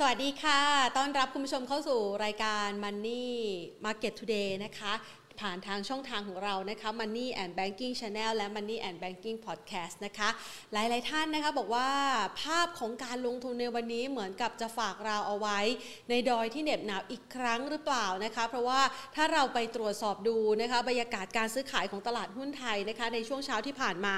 สวัสดีค่ะ ต้อนรับคุณผู้ชมเข้าสู่รายการ Money Market Today นะคะ ผ่านทางช่องทางของเรานะคะ Money and Banking Channel และ Money and Banking Podcast นะคะ หลายๆท่านนะคะบอกว่าภาพของการลงทุนในวันนี้เหมือนกับจะฝากเราเอาไว้ ในดอยที่เหน็บหนาวอีกครั้งหรือเปล่านะคะ เพราะว่าถ้าเราไปตรวจสอบดูนะคะบรรยากาศการซื้อขายของตลาดหุ้นไทยนะคะในช่วงเช้าที่ผ่านมา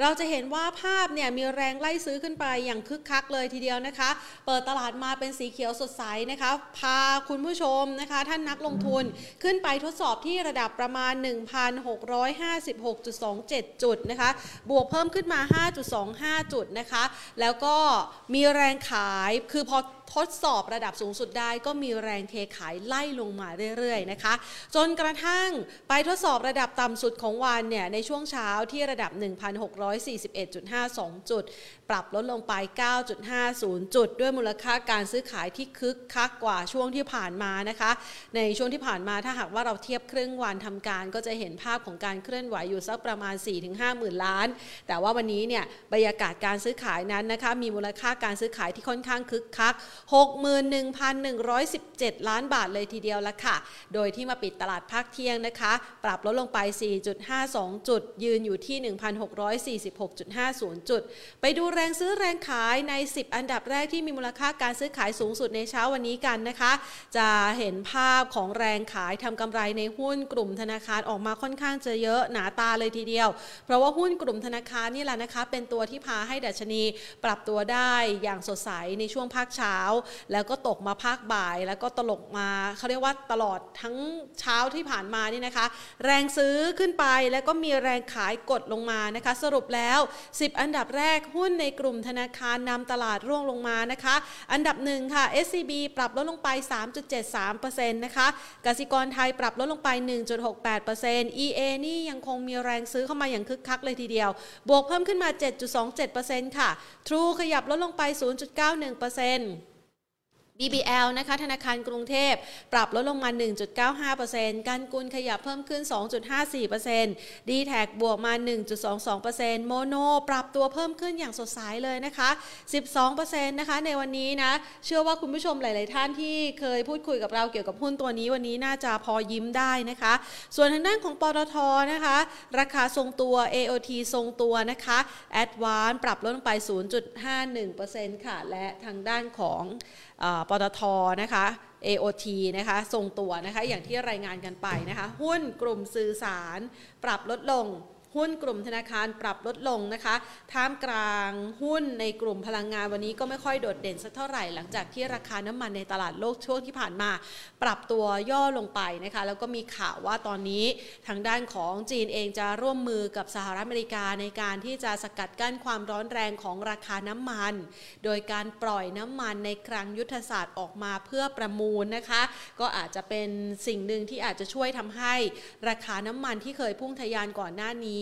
เราจะเห็นว่าภาพเนี่ยมีแรงไล่ซื้อขึ้นไปอย่างคึกคักเลยทีเดียวนะคะ เปิดตลาดมาเป็นสีเขียวสดใสนะคะ พาคุณผู้ชมนะคะ ท่านนักลงทุนขึ้นไปทดสอบที่ระดับประมาณ 1,656.27 จุดนะคะ บวกเพิ่มขึ้นมา 5.25 จุดนะคะ แล้วก็มีแรงขายคือพอทดสอบระดับสูงสุดได้ ก็มีแรงเทขายไล่ลงมาเรื่อยๆนะคะ จนกระทั่งไปทดสอบระดับต่ำสุดของวันเนี่ยในช่วงเช้าที่ระดับ 1,641.52 จุด ปรับลดลงไป 9.50 จุด ด้วยมูลค่าการซื้อขายที่คึกคักกว่าช่วงที่ผ่านมานะคะ ในช่วงที่ผ่านมาถ้าหากว่าเราเทียบครึ่งวันทำการก็จะเห็นภาพของการเคลื่อนไหวอยู่สักประมาณ 4-5 หมื่นล้าน แต่ว่าวันนี้เนี่ยบรรยากาศการซื้อขายนั้นนะคะมีมูลค่าการซื้อขายที่ค่อนข้างคึกคัก61,117 ล้านบาทเลยทีเดียวละค่ะ โดยที่มาปิดตลาดภาคเที่ยงนะคะ ปรับลดลงไป 4.52 จุด ยืนอยู่ที่ 1,646.50 จุด ไปดูแรงซื้อแรงขายใน 10 อันดับแรกที่มีมูลค่าการซื้อขายสูงสุดในเช้าวันนี้กันนะคะ จะเห็นภาพของแรงขายทำกำไรในหุ้นกลุ่มธนาคารออกมาค่อนข้างจะเยอะหนาตาเลยทีเดียว เพราะว่าหุ้นกลุ่มธนาคารนี่แหละนะคะ เป็นตัวที่พาให้ดัชนีปรับตัวได้อย่างสดใสในช่วงภาคเช้าแล้วก็ตกมาภาคบ่าย แล้วก็ตลกมาเขาเรียกว่าตลอดทั้งเช้าที่ผ่านมานี่นะคะ แรงซื้อขึ้นไปแล้วก็มีแรงขายกดลงมานะคะ สรุปแล้ว 10 อันดับแรกหุ้นในกลุ่มธนาคารนำตลาดร่วงลงมานะคะ อันดับหนึ่งค่ะ SCB ปรับลดลงไป 3.73%นะคะกสิกรไทยปรับลดลงไป 1.68% EA นี่ยังคงมีแรงซื้อเข้ามาอย่างคึกคักเลยทีเดียว บวกเพิ่มขึ้นมา 7.27%ค่ะ True ขยับลดลงไป 0.91% BBL นะคะธนาคารกรุงเทพ ปรับลดลงมา 1.95%การกุลขยับเพิ่มขึ้น 2.54% d t แทบวกมา 1.22%โมโนปรับตัวเพิ่มขึ้นอย่างสดใสเลยนะคะ 12%นะคะในวันนี้นะ เชื่อว่าคุณผู้ชมหลาย ๆ ท่านที่เคยพูดคุยกับเราเกี่ยวกับหุ้นตัวนี้วันนี้น่าจะพอยิ้มได้นะคะ ส่วนทางด้านของปตทนะคะ ราคาทรงตัว AOT ทรงตัวนะคะ a d v a n c e ปรับลดลงไป 0.51%ค่ะ และทางด้านของ ปตทนะคะ AOT นะคะทรงตัวนะคะอย่างที่รายงานกันไปนะคะหุ้นกลุ่มสื่อสารปรับลดลง หุ้นกลุ่มธนาคารปรับลดลงนะคะ ท่ามกลางหุ้นในกลุ่มพลังงานวันนี้ก็ไม่ค่อยโดดเด่นสักเท่าไหร่หลังจากที่ราคาน้ำมันในตลาดโลกช่วงที่ผ่านมา ปรับตัวย่อลงไปนะคะ แล้วก็มีข่าวว่าตอนนี้ทางด้านของจีนเองจะร่วมมือกับสหรัฐอเมริกาในการที่จะสกัดกั้นความร้อนแรงของราคาน้ำมัน โดยการปล่อยน้ำมันในครั้งยุทธศาสตร์ออกมาเพื่อประมูลนะคะ ก็อาจจะเป็นสิ่งหนึ่งที่อาจจะช่วยทำให้ราคาน้ำมันที่เคยพุ่งทะยานก่อนหน้านี้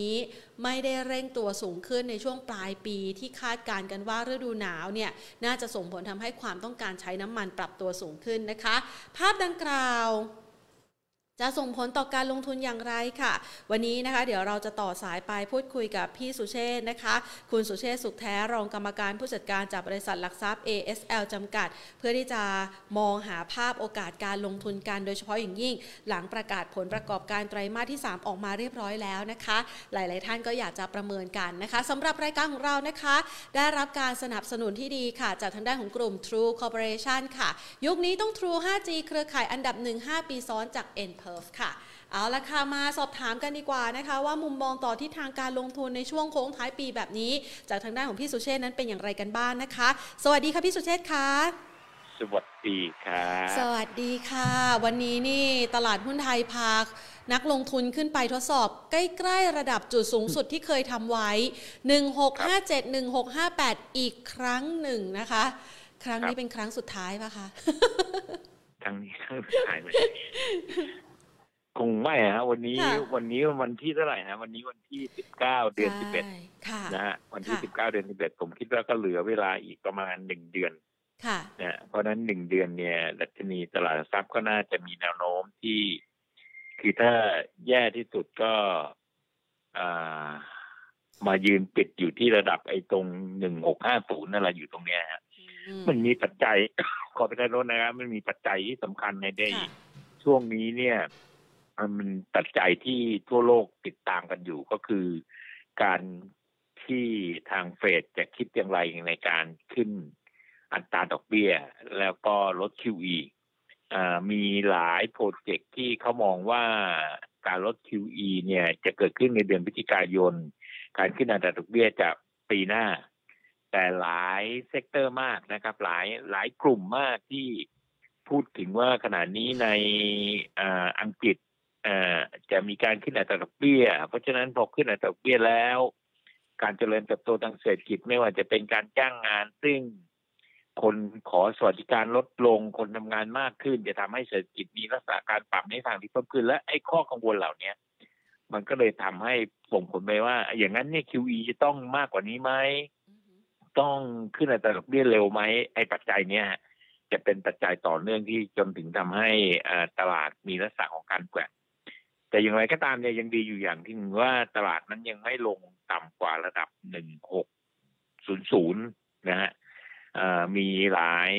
ไม่ได้เร่งตัวสูงขึ้นในช่วงปลายปีที่คาดการกันว่าฤดูหนาวเนี่ยน่าจะส่งผลทำให้ความต้องการใช้น้ำมันปรับตัวสูงขึ้นนะคะ ภาพดังกล่าว จะส่งผลต่อการลงทุนอย่างไรค่ะ วันนี้นะคะ เดี๋ยวเราจะต่อสายไปพูดคุยกับพี่สุเชษนะคะ คุณสุเชษสุขแท้รองกรรมการผู้จัดการจากบริษัทหลักทรัพย์ ASL จำกัด เพื่อที่จะมองหาภาพโอกาสการลงทุนกันโดยเฉพาะอย่างยิ่ง หลังประกาศผลประกอบการไตรมาสที่ 3 ออกมาเรียบร้อยแล้วนะคะ หลาย ๆ ท่านก็อยากจะประเมินกันนะคะสำหรับรายการของเรานะคะ ได้รับการสนับสนุนที่ดีค่ะ จากทางด้านของกลุ่ม True Corporation ค่ะ ยุคนี้ต้อง True 5G เครือข่ายอันดับ 1 5 ปีซ้อนจาก n p e r f ค่ะ เอาละค่ะ มาสอบถามกันดีกว่านะคะ ว่ามุมมองต่อทิศทางการลงทุนในช่วงโค้งท้ายปีแบบนี้ จากทางด้านของพี่สุเชษนั้นเป็นอย่างไรกันบ้างนะคะ สวัสดีค่ะพี่สุเชษค่ะสวัสดีค่ะสวัสดีค่ะ วันนี้นี่ตลาดหุ้นไทยพานักลงทุนขึ้นไปทดสอบ ใกล้ๆระดับจุดสูงสุดที่เคยทำไว้ 1657 1658 อีกครั้งหนึ่งนะคะ ครั้งนี้เป็นครั้งสุดท้ายปะคะครั้งนี้ครั้งสุดท้ายไหม คงไม่ฮะวันนี้วันนี้วันที่เท่าไหร่ฮะวันนี้วันที่สิบเก้าเดือนสิบเอ็ดนะฮะวันที่สิบเก้าเดือนสิบเอ็ดผมคิดว่าก็เหลือเวลาอีกประมาณหนึ่งเดือนนะเพราะนั้นหนึ่งเดือนเนี่ยดัชนีตลาดทรัพย์ก็น่าจะมีแนวโน้มที่ คือถ้าแย่ที่สุดก็อ่ามายืนปิดอยู่ที่ระดับไอ้ตรงหนึ่งหกห้าศูนย์นั่นแหละอยู่ตรงเนี้ยฮะมันมีปัจจัย ขอไปทานโทษนะครับมันมีปัจจัยที่สำคัญในในช่วงนี้เนี่ย มันปัจจัยที่ทั่วโลกติดตามกันอยู่ก็คือการที่ทางเฟดจะคิดอย่างไรในการขึ้นอัตราดอกเบี้ย แล้วก็ลด QE มีหลายโบรกเกอร์ที่เขามองว่าการลด QE เนี่ยจะเกิดขึ้นในเดือนพฤศจิกายน การขึ้นอัตราดอกเบี้ยจะปีหน้า แต่หลาย sector มากนะครับ หลายหลายกลุ่มมากที่พูดถึงว่าขณะนี้ในอังกฤษ จะมีการขึ้นอัตราดอกเบี้ย เพราะฉะนั้นพอขึ้นอัตราดอกเบี้ยแล้ว การเจริญเติบโตทางเศรษฐกิจไม่ว่าจะเป็นการจ้างงานซึ่งคนขอสวัสดิการลดลงคนทำงานมากขึ้น จะทำให้เศรษฐกิจมีลักษณะการปรับในทางที่เพิ่มขึ้น และไอ้ข้อกังวลเหล่าเนี้ย มันก็เลยทำให้ส่งผลไปว่า อย่างนั้นเนี่ย QE จะต้องมากกว่านี้ไหมต้องขึ้นอัตราดอกเบี้ยเร็วไหมไอ้ปัจจัยเนี้ยจะเป็นปัจจัยต่อเนื่องที่จนถึงทำให้ตลาดมีลักษณะของการแกว่ง แต่อย่างไรก็ตามเนี่ยยังดีอยู่อย่างที่หนึ่งว่าตลาดนั้นยังไม่ลงต่ำกว่าระดับหนึ่งหกศูนย์ศูนย์นะฮะมีหลาย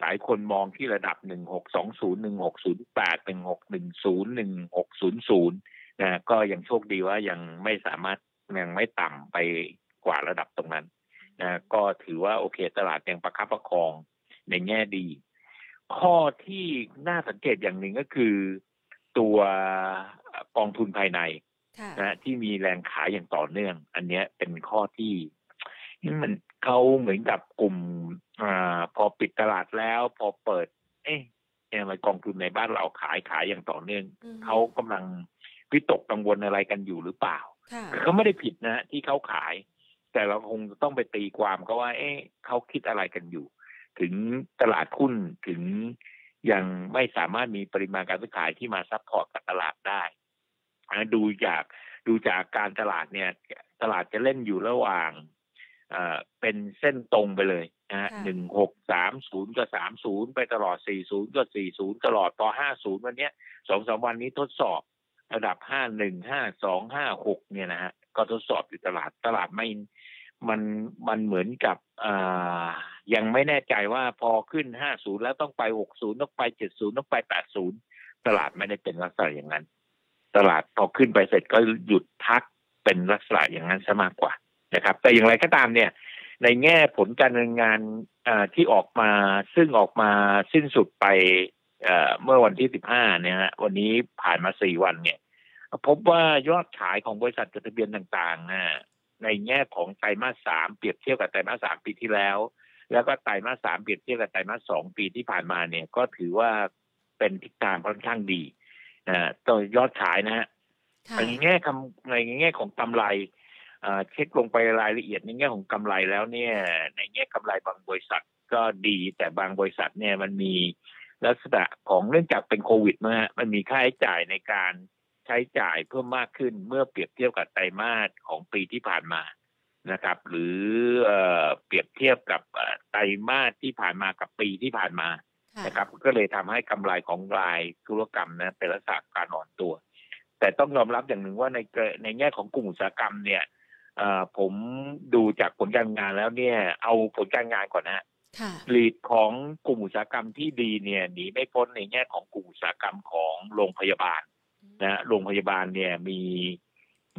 หลายคนมองที่ระดับหนึ่งหกสองศูนย์หนึ่งหกศูนย์แปดหนึ่งหกหนึ่งศูนย์หนึ่งหกศูนย์ศูนย์นะก็ยังโชคดีว่ายังไม่สามารถยังไม่ต่ำไปกว่าระดับตรงนั้นนะก็ถือว่าโอเคตลาดยังประคับประคองในแง่ดี ข้อที่น่าสังเกตอย่างหนึ่งก็คือ ตัวกองทุนภายในนะที่มีแรงขายอย่างต่อเนื่อง อันนี้เป็นข้อที่มันเขาเหมือนกับกลุ่มอพอปิดตลาดแล้ว พอเปิด เอ๊ะทำไมกองทุนในบ้านเราขายขายอย่างต่อเนื่องเขากำลังวิตกกังวลอะไรกันอยู่หรือเปล่าเขาไม่ได้ผิดนะที่เขาขาย แต่เราคงต้องไปตีความก็ว่า เอ๊ะเขาคิดอะไรกันอยู่ ถึงตลาดหุ้นถึง ยังไม่สามารถมีปริมาณการซื้อขายที่มาซับพอร์ตกับตลาดได้ดูจากดูจากการตลาดเนี่ย ตลาดจะเล่นอยู่ระหว่างเป็นเส้นตรงไปเลยนะหนึ่งหกสามศูนย์ก็สามศูนย์ไปตลอดสี่ศูนย์ก็สี่ศูนย์ตลอดต่อห้าศูนย์วันนี้สองสามวันนี้ทดสอบระดับห้าหนึ่งห้าสองห้าหกเนี่ยนะฮะก็ทดสอบอยู่ตลาดตลาดไม่มันมันเหมือนกับอ่า ยังไม่แน่ใจว่าพอขึ้นห้าศูนย์แล้วต้องไปหกศูนย์ต้องไปเจ็ดศูนย์ต้องไปแปดศูนย์ตลาดไม่ได้เป็นลักษณะอย่างนั้น ตลาดพอขึ้นไปเสร็จก็หยุดพักเป็นลักษณะอย่างนั้นซะมากกว่านะครับ แต่อย่างไรก็ตามเนี่ย ในแง่ผลการดำเนินงานที่ออกมาซึ่งออกมาสิ้นสุดไปเมื่อวันที่สิบห้าเนี่ยฮะวันนี้ผ่านมาสี่วันเนี่ย พบว่ายอดขายของบริษัทจดทะเบียนต่างๆในแง่ของไตรมาสสามเปรียบเทียบกับไตรมาสสามปีที่แล้ว แล้วก็ไตรมาสสามเปรียบเทียบกับไตรมาสสองปีที่ผ่านมาเนี่ย ก็ถือว่าเป็นทิศทางค่อนข้างดีนะตัวยอดขายนะฮะในแง่คำในแง่ของกำไรเช็คลงไปรายละเอียดในแง่ของกำไรแล้วเนี่ย ในแง่กำไรบางบริษัทก็ดีแต่บางบริษัทเนี่ยมันมีลักษณะของเนื่องจากเป็นโควิดมามันมีค่าใช้จ่ายในการใช้จ่ายเพิ่มมากขึ้นเมื่อเปรียบเทียบกับไตรมาสของปีที่ผ่านมา นะครับ หรือเปรียบเทียบกับไตรมาสที่ผ่านมากับปีที่ผ่านมานะครับ ก็เลยทำให้กำไรของรายธุรกรรมนะเป็นลักษณะการอ่อนตัว แต่ต้องยอมรับอย่างหนึ่งว่าในในแง่ของกลุ่มอุตสาหกรรมเนี่ยผมดูจากผลการงานแล้วเนี่ย เอาผลการงานก่อนนะลีดของกลุ่มอุตสาหกรรมที่ดีเนี่ยหนีไม่พ้นในแง่ของกลุ่มอุตสาหกรรมของโรงพยาบาลนะโรงพยาบาลเนี่ยมี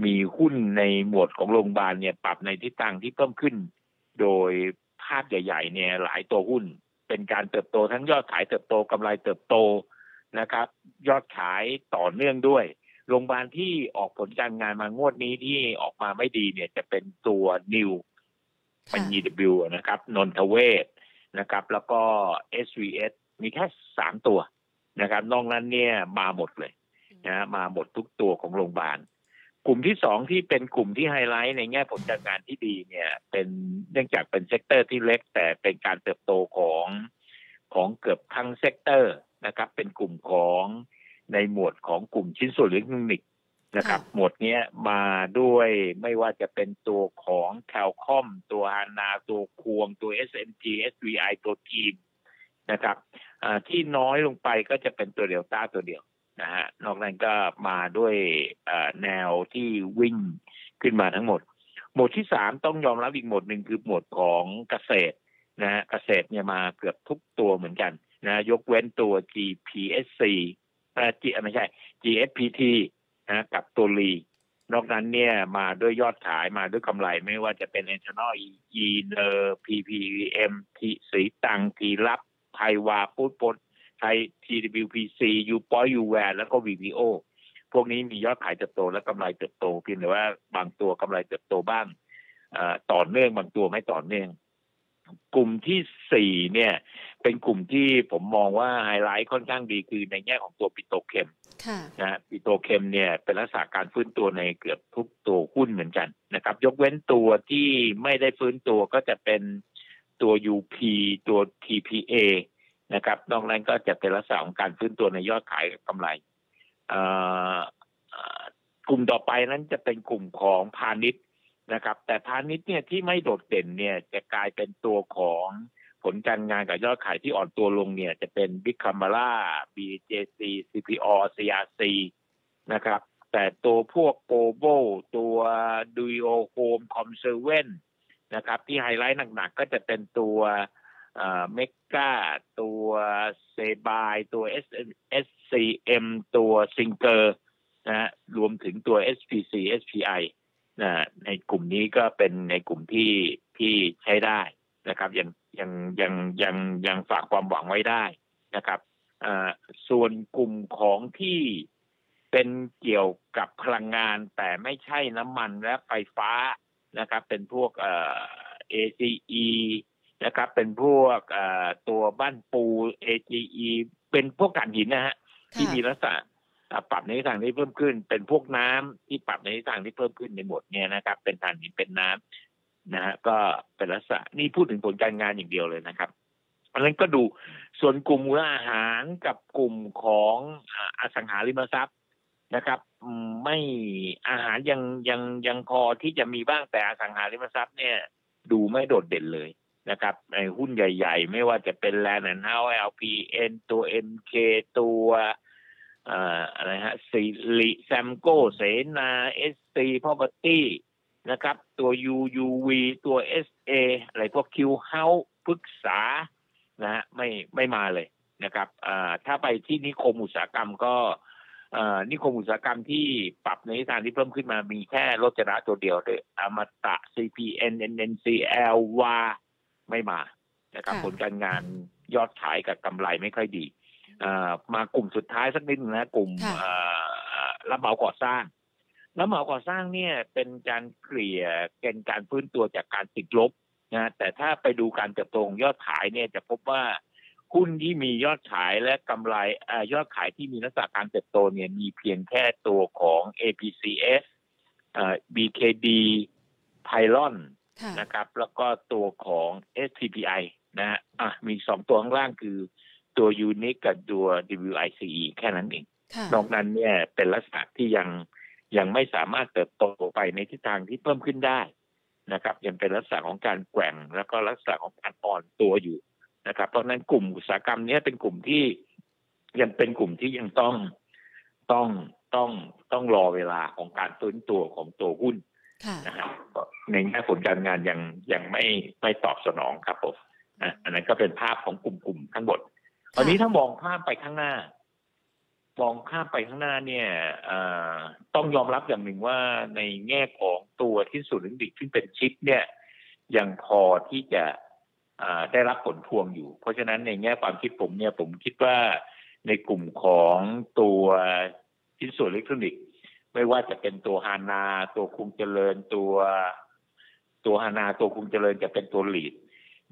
มีหุ้นในหมวดของโรงพยาบาลเนี่ยปรับในทิศทางที่เพิ่มขึ้น โดยภาพใหญ่ ๆ เนี่ยหลายตัวหุ้น เป็นการเติบโตทั้งยอดขายเติบโตกำไรเติบโตนะครับ ยอดขายต่อเนื่องด้วยโรงพยาบาลที่ออกผลการงานมางวดนี้ที่ออกมาไม่ดีเนี่ยจะเป็นตัวนิวเป็น EW นะครับนนทเวชนะครับ แล้วก็ SVH มีแค่สามตัวนะครับ นอกนั้นเนี่ยมาหมดเลยนะมาหมดทุกตัวของโรงพยาบาล กลุ่มที่สองที่เป็นกลุ่มที่ไฮไลท์ในแง่ผลการงานที่ดีเนี่ย เป็นเนื่องจากเป็น sector ที่เล็ก แต่เป็นการเติบโตของของเกือบทั้ง sector นะครับ เป็นกลุ่มของในหมวดของกลุ่มชิ้นส่วนอิเล็กทรอนิกส์นะครับ หมวดนี้มาด้วยไม่ว่าจะเป็นตัวของแคลคอมพ์ตัวฮานาตัวควงตัว SMT SVI ตัวทีมนะครับที่น้อยลงไปก็จะเป็นตัวเดลต้าตัวเดียว นะฮะนอกนั้นก็มาด้วยแนวที่วิ่งขึ้นมาทั้งหมด หมวดที่สามต้องยอมรับอีกหมวดหนึ่งคือหมวดของเกษตรนะฮะเกษตรเนี่ยมาเกือบทุกตัวเหมือนกันนะยกเว้นตัว GPSC อ่อ G ไม่ใช่ GSPT นะกับตัวลีนอกนั้นเนี่ยมาด้วยยอดขายมาด้วยกำไรไม่ว่าจะเป็นเอนทานอลอีเนอร์ PPM ทีสีตังทีรับไทยวาปูดปด ไทย TWPC ยูปอยยูแวร์แล้วก็ VPO พวกนี้มียอดขายเติบโตและกำไรเติบโตเพียงแต่ว่าบางตัวกำไรเติบโตบ้างต่อเนื่องบางตัวไม่ต่อเนื่อง กลุ่มที่สี่เนี่ย เป็นกลุ่มที่ผมมองว่าไฮไลท์ค่อนข้างดีคือในแง่ของตัวปิโตเคมนะปิโตเคมเนี่ยเป็นลักษณะการฟื้นตัวในเกือบทุกตัวหุ้นเหมือนกันนะครับ ยกเว้นตัวที่ไม่ได้ฟื้นตัวก็จะเป็นตัว UP ตัว TPA นะครับ นอกนั้นก็จะเป็นลักษณะของการฟื้นตัวในยอดขายกำไรกลุ่มต่อไปนั้นจะเป็นกลุ่มของพาณิชย์นะครับ แต่พาณิชย์เนี่ยที่ไม่โดดเด่นเนี่ยจะกลายเป็นตัวของผลการงานกับยอดขายที่อ่อนตัวลงเนี่ย จะเป็นบิ๊กคัมาร่า BJC CPO CRC นะครับ แต่ตัวพวกโปโบตัวดูโอโฮมคอมเซเว่นนะครับ ที่ไฮไลท์หนักๆก็จะเป็นตัว MEGA ตัวสบายตัว SCM ตัวซิงเกอร์นะรวมถึงตัว SPC SPI นะในกลุ่มนี้ก็เป็นในกลุ่มที่ที่ใช้ได้นะครับ ยังยังยังยังยังฝากความหวังไว้ได้นะครับส่วนกลุ่มของที่เป็นเกี่ยวกับพลังงาน แต่ไม่ใช่น้ำมันและไฟฟ้านะครับ เป็นพวกเอ่อ ACE นะครับ เป็นพวกตัวบ้านปู AGE เป็นพวกถ่านหินนะฮะที่มีลักษณะปรับในทางที่เพิ่มขึ้น เป็นพวกน้ำที่ปรับในทางที่เพิ่มขึ้นในหมดเนี่ยนะครับ เป็นถ่านหินเป็นน้ำนะฮะก็เป็นลักษณะนี่พูดถึงผลการงานอย่างเดียวเลยนะครับอันนั้นก็ดูส่วนกลุ่มมูลอาหารกับกลุ่มของอสังหาริมทรัพย์นะครับ ไม่อาหารยังยังยังพอที่จะมีบ้างแต่อสังหาริมทรัพย์เนี่ย ดูไม่โดดเด่นเลย นะครับในหุ้นใหญ่ ๆ ไม่ว่าจะเป็นแลนด์แอนด์เฮาส์ LPN ตัวเอ็เคตัวอะไรฮะสิริแซมโกเสนาเอสซีพอร์ตี้นะครับ ตัว UUV ตัว SA อะไรพวกคิวเฮาปรึกษานะฮะไม่ไม่มาเลยนะครับถ้าไปที่นิคมอุตสาหกรรมก็นิคมอุตสาหกรรมที่ปรับในทิศทางที่เพิ่มขึ้นมามีแค่รถจนะตัวเดียวเลยอมตะ CPN NNCL วา ไม่มานะครับ ผลการงานยอดขายกับกำไรไม่ค่อยดีมากลุ่มสุดท้ายสักนิดนึงนะกลุ่มรับเหมาก่อสร้างรับเหมาก่อสร้างเนี่ยเป็นการเกลี่ยเกณฑ์การพื้นตัวจากการติดลบนะแต่ถ้าไปดูการเติบโตยอดขายเนี่ยจะพบว่าหุ้นที่มียอดขายและกำไรอยอดขายที่มีลักษณะการเติบโตเนี่ยมีเพียงแค่ตัวของ APCS BKD Pylon นะครับ แล้วก็ตัวของ SCPI นะฮะอะมีสองตัวข้างล่างคือตัวยูนิคกับตัว WICE แค่นั้นเอง นอกนั้นเนี่ยเป็นลักษณะที่ยังยังไม่สามารถเติบโตไปในทิศทางที่เพิ่มขึ้นได้นะครับ ยังเป็นลักษณะของการแกว่งแล้วก็ลักษณะของการอ่อนตัวอยู่นะครับ เพราะนั้นกลุ่มอุตสาหกรรมนี้เป็นกลุ่มที่ยังเป็นกลุ่มที่ยังต้องต้องต้องต้องรอเวลาของการฟื้นตัวของตัวหุ้น นะครับในแง่ผลการงานยังยังไม่ไม่ตอบสนองครับผมอันนั้นก็เป็นภาพของกลุ่มๆทั้งหมดตอนนี้ถ้ามองข้ามไปข้างหน้ามองข้ามไปข้างหน้าเนี่ยต้องยอมรับอย่างหนึ่งว่าในแง่ของตัวที่สุดลิงดิกที่เป็นชิปเนี่ย ยังพอที่จะได้รับผลพวงอยู่ เพราะฉะนั้นในแง่ความคิดผมเนี่ยผมคิดว่าในกลุ่มของตัวชิ้นส่วนอิเล็กทรอนิกส์ ไม่ว่าจะเป็นตัวฮานา ตัวคุงเจริญตัวตัวฮานาตัวคุงเจริญจะเป็นตัวหลีด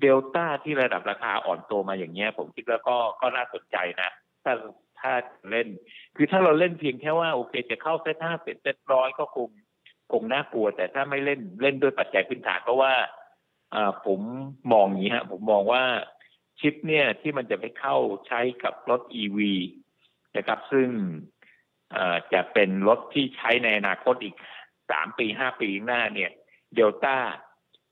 เดลต้าที่ระดับราคาอ่อนตัวมาอย่างเงี้ย ผมคิดว่าก็ก็น่าสนใจนะถ้าถ้าเล่น คือถ้าเราเล่นเพียงแค่ว่าโอเค จะเข้าเซตห้าเซตเซตร้อยก็คงคงน่ากลัว แต่ถ้าไม่เล่นเล่นด้วยปัจจัยพื้นฐานเพราะว่าอ่าผมมองอย่างนี้ฮะ ผมมองว่าชิปเนี่ยที่มันจะไปเข้าใช้กับรถอีวีนะครับซึ่ง จะเป็นรถที่ใช้ในอนาคตอีกสามปีห้าปีหน้าเนี่ยเดลต้า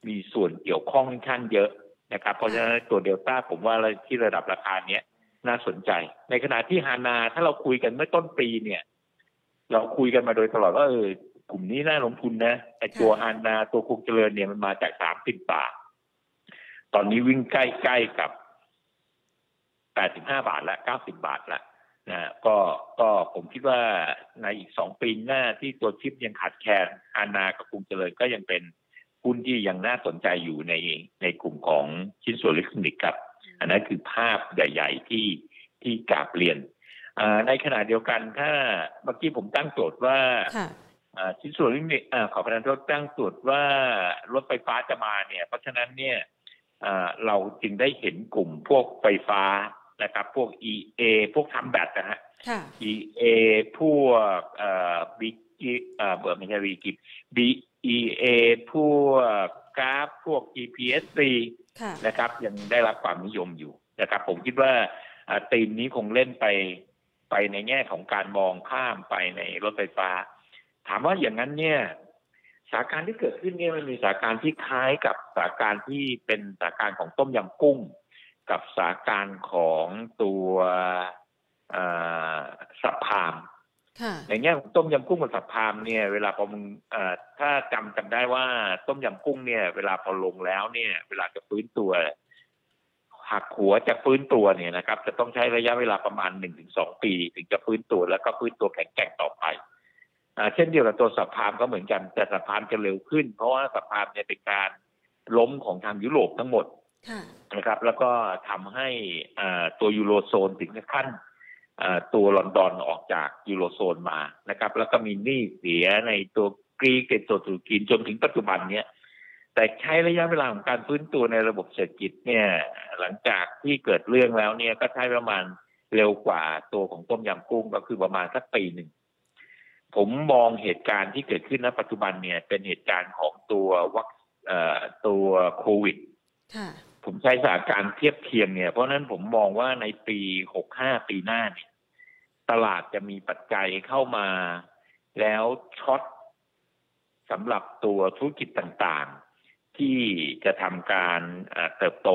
มีส่วนเกี่ยวข้องค่อนข้างเยอะนะครับ เพราะฉะนั้นตัวเดลต้าผมว่าที่ระดับราคาเนี้ยน่าสนใจ ในขณะที่ฮานาถ้าเราคุยกันเมื่อต้นปีเนี่ย เราคุยกันมาโดยตลอดว่าเออกลุ่มนี้น่าลงทุนนะไอตัวฮานาตัวคงเจริญเนี่ยมันมาจากสามสิบบาท ตอนนี้วิ่งใกล้ๆกับ85บห้าบาทละ90บาทละ นะก็ก็ผมคิดว่าในอีกสองปีหน้าที่ตัวชิปยังขาดแคลนอานากับกรุงเจริญก็ยังเป็นหุ้นที่ยังน่าสนใจอยู่ในในกลุ่มของชิ้นส่วนอิเล็กทรอนิกส์ครับ อันนั้นคือภาพใหญ่ ๆ ที่ที่กราบเรียนในขณะเดียวกันถ้าเมื่อกี้ผมตั้งโจทย์ว่าชิ้นส่วนอิเล็กทรอนิกส์ขอประทานโทษตั้งโจทย์ว่ารถไฟฟ้าจะมาเนี่ย เพราะฉะนั้นเนี่ยเราจึงได้เห็นกลุ่มพวกไฟฟ้า นะครับ พวก EA พวกทำแบตนะฮะ EA พวกเอ่อบีเอ่อเบอร์ไม่ใช่บีกิบ BEA พวกกราฟพวก EPSC นะครับ ยังได้รับความนิยมอยู่นะครับ ผมคิดว่าธีมนี้คงเล่นไปไปในแง่ของการมองข้ามไปในรถไฟฟ้า ถามว่าอย่างนั้นเนี่ยสถานการณ์ที่เกิดขึ้นเนี่ยมันมีสถานการณ์ที่คล้ายกับสถานการณ์ที่เป็นสถานการณ์ของต้มยำกุ้ง กับสถานการณ์ของตัวสับพามในแง่ของต้มยำกุ้งกับสับพามเนี่ย เวลาพอมึงถ้าจำจำได้ว่าต้มยำกุ้งเนี่ย เวลาพอลงแล้วเนี่ย เวลาจะฟื้นตัวหักหัวจะฟื้นตัวเนี่ยนะครับ จะต้องใช้ระยะเวลาประมาณหนึ่งถึงสองปี ถึงจะฟื้นตัวแล้วก็ฟื้นตัวแข็งแกร่งต่อไปเช่นเดียวกับตัวสัพพามก็เหมือนกันแต่สัพพามจะเร็วขึ้น เพราะว่าสัพพามเนี่ยเป็นการล้มของทางยุโรปทั้งหมด นะครับ แล้วก็ทำให้ตัวยูโรโซนถึงขั้นตัวลอนดอนออกจากยูโรโซนมานะครับ แล้วก็มีหนี้เสียในตัวกรีกตัวตุรกีจนถึงปัจจุบันเนี้ยแต่ใช้ระยะเวลาของการฟื้นตัวในระบบเศรษฐกิจเนี่ย หลังจากที่เกิดเรื่องแล้วเนี่ยก็ใช้ประมาณเร็วกว่าตัวของต้มยำกุ้งก็คือประมาณสักปีหนึ่งผมมองเหตุการณ์ที่เกิดขึ้นณปัจจุบันเนี่ย เป็นเหตุการณ์ของตัววัคตัวโควิด ผมใช้สถานการณ์เทียบเทียมเนี่ย เพราะนั้นผมมองว่าในปีหกห้าปีหน้าเนี่ยตลาดจะมีปัจจัยเข้ามา แล้วช็อตสำหรับตัวธุรกิจต่างๆ ที่จะทำการเติบโต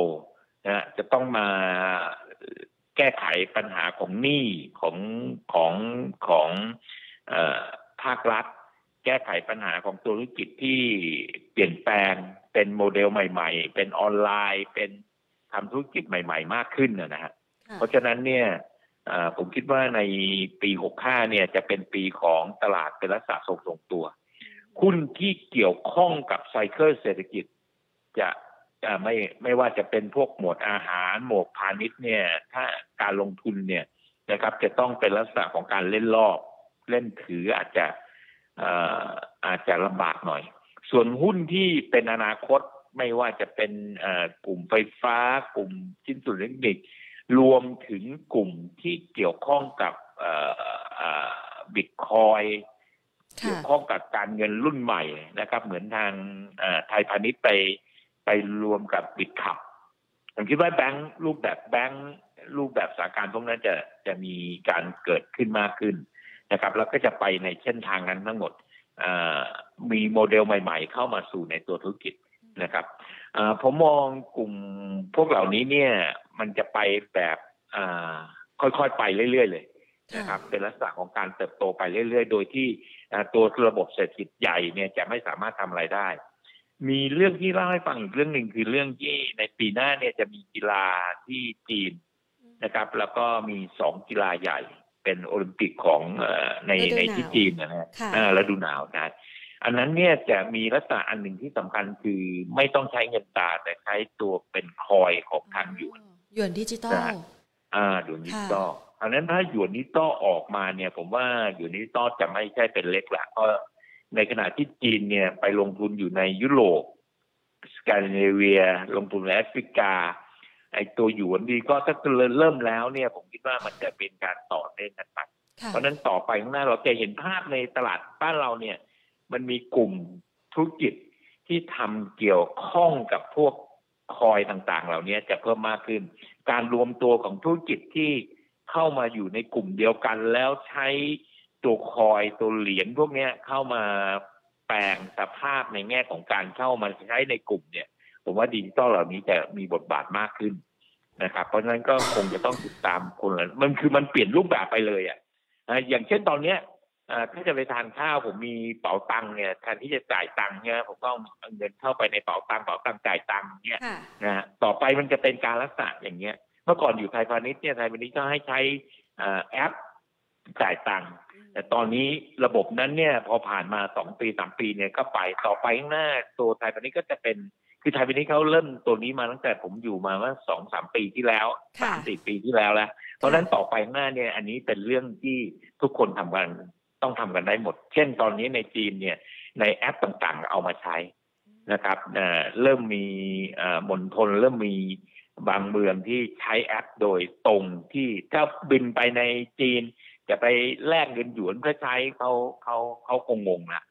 นะจะต้องมาแก้ไขปัญหาของหนี้ของของของภาครัฐ แก้ไขปัญหาของธุรกิจที่เปลี่ยนแปลงเป็นโมเดลใหม่ ๆ เป็นออนไลน์ เป็นทำธุรกิจใหม่ ๆ มากขึ้นนะฮะเพราะฉะนั้นเนี่ยผมคิดว่าในปี 65 เนี่ยจะเป็นปีของตลาดเป็นลักษณะทรงทรงตัวหุ้นที่เกี่ยวข้องกับไซเคิลเศรษฐกิจ จะไม่ไม่ว่าจะเป็นพวกหมวดอาหาร หมวดพาณิชย์เนี่ย ถ้าการลงทุนเนี่ยนะครับ จะต้องเป็นลักษณะของการเล่นรอบ เล่นถืออาจจะ อาจจะลำบากหน่อย ส่วนหุ้นที่เป็นอนาคตไม่ว่าจะเป็นกลุ่มไฟฟ้า กลุ่มชิ้นส่วนเทคนิครวมถึงกลุ่มที่เกี่ยวข้องกับบิตคอยเกี่ยวข้องกับการเงินรุ่นใหม่นะครับ เหมือนทางไทยพาณิชย์ไปไปรวมกับบิตคับผมคิดว่าแบงค์รูปแบบแบงค์รูปแบบสาการพวกนั้นจะจะมีการเกิดขึ้นมากขึ้น นะครับแล้วก็จะไปในเส้นทางนั้นทั้งหมดมีโมเดลใหม่ ๆ เข้ามาสู่ในตัวธุรกิจนะครับผมมองกลุ่มพวกเหล่านี้เนี่ย มันจะไปแบบค่อยๆไปเรื่อยๆเลยนะครับเป็นลักษณะของการเติบโตไปเรื่อยๆ โดยที่ตัวระบบเศรษฐกิจใหญ่เนี่ยจะไม่สามารถทำอะไรได้ มีเรื่องที่เล่าให้ฟังอีกเรื่องหนึ่งคือเรื่องที่ในปีหน้าเนี่ยจะมีกีฬาที่จีนนะครับ แล้วก็มีสองกีฬาใหญ่ เป็นโอลิมปิกของในในที่จีนนะฮะฤดูหนาวนะอันนั้นเนี่ยจะมีลักษณะอันหนึ่งที่สำคัญคือไม่ต้องใช้เงินตราแต่ใช้ตัวเป็น coin ของทางหยวนหยวนดิจิตอลอ่าหยวนดิจิตอลอันนั้นถ้าหยวนดิจิตอลออกมาเนี่ย ผมว่าหยวนดิจิตอลจะไม่ใช่เป็นเล็กละเพราะในขณะที่จีนเนี่ยไปลงทุนอยู่ในยุโรปสแกนดิเนเวีย ลงทุนในแอฟริกา ไอ้ตัวหยวนดีก็ถ้าเริ่มแล้วเนี่ย ผมคิดว่ามันจะเป็นการต่อเนื่องกันไปเพราะนั้นต่อไปข้างหน้าเราจะเห็นภาพในตลาดบ้านเราเนี่ย มันมีกลุ่มธุรกิจที่ทำเกี่ยวข้องกับพวกคอยต่างๆ เหล่านี้จะเพิ่มมากขึ้น การรวมตัวของธุรกิจที่เข้ามาอยู่ในกลุ่มเดียวกัน แล้วใช้ตัวคอยตัวเหรียญพวกนี้เข้ามาแปลงสภาพในแง่ของการเข้ามาใช้ในกลุ่มเนี่ย ผมว่าดิจิตอลเหล่านี้จะมีบทบาทมากขึ้นนะครับ เพราะฉะนั้นก็คงจะต้องติดตามคนละมันคือมันเปลี่ยนรูปแบบไปเลยอะอย่างเช่นตอนเนี้ยถ้าจะไปทานข้าวผมมีเป๋าตังค์เนี่ยแทนที่จะจ่ายตังค์เนี่ยผมก็เอาเงินเข้าไปในเป๋าตังค์เป๋าตังค์จ่ายตังค์เนี่ยนะฮะต่อไปมันจะเป็นการรักษาอย่างเงี้ย เมื่อก่อนอยู่ไทยพาณิชย์เนี่ยไทยพาณิชย์ก็ให้ใช้แอปจ่ายตังค์แต่ตอนนี้ระบบนั้นเนี่ยพอผ่านมาสองปีสามปีเนี่ยก็ไปต่อไปข้างหน้าตัวไทยพาณิชย์ก็จะเป็น คือไทยพาณิชย์เขาเริ่มตัวนี้มาตั้งแต่ผมอยู่มาว่าสองสามปีที่แล้วสามสี่ปีที่แล้วแล้ว เพราะฉะนั้นต่อไปข้างหน้าเนี่ย อันนี้เป็นเรื่องที่ทุกคนทำกันต้องทำกันได้หมด เช่นตอนนี้ในจีนเนี่ย ในแอปต่างๆ เอามาใช้นะครับเริ่มมีมณฑลเริ่มมีบางเมืองที่ใช้แอปโดยตรงที่ถ้าบินไปในจีน จะไปแลกเงินหยวนเพื่อใช้เขาเขาเขาคงงงนะ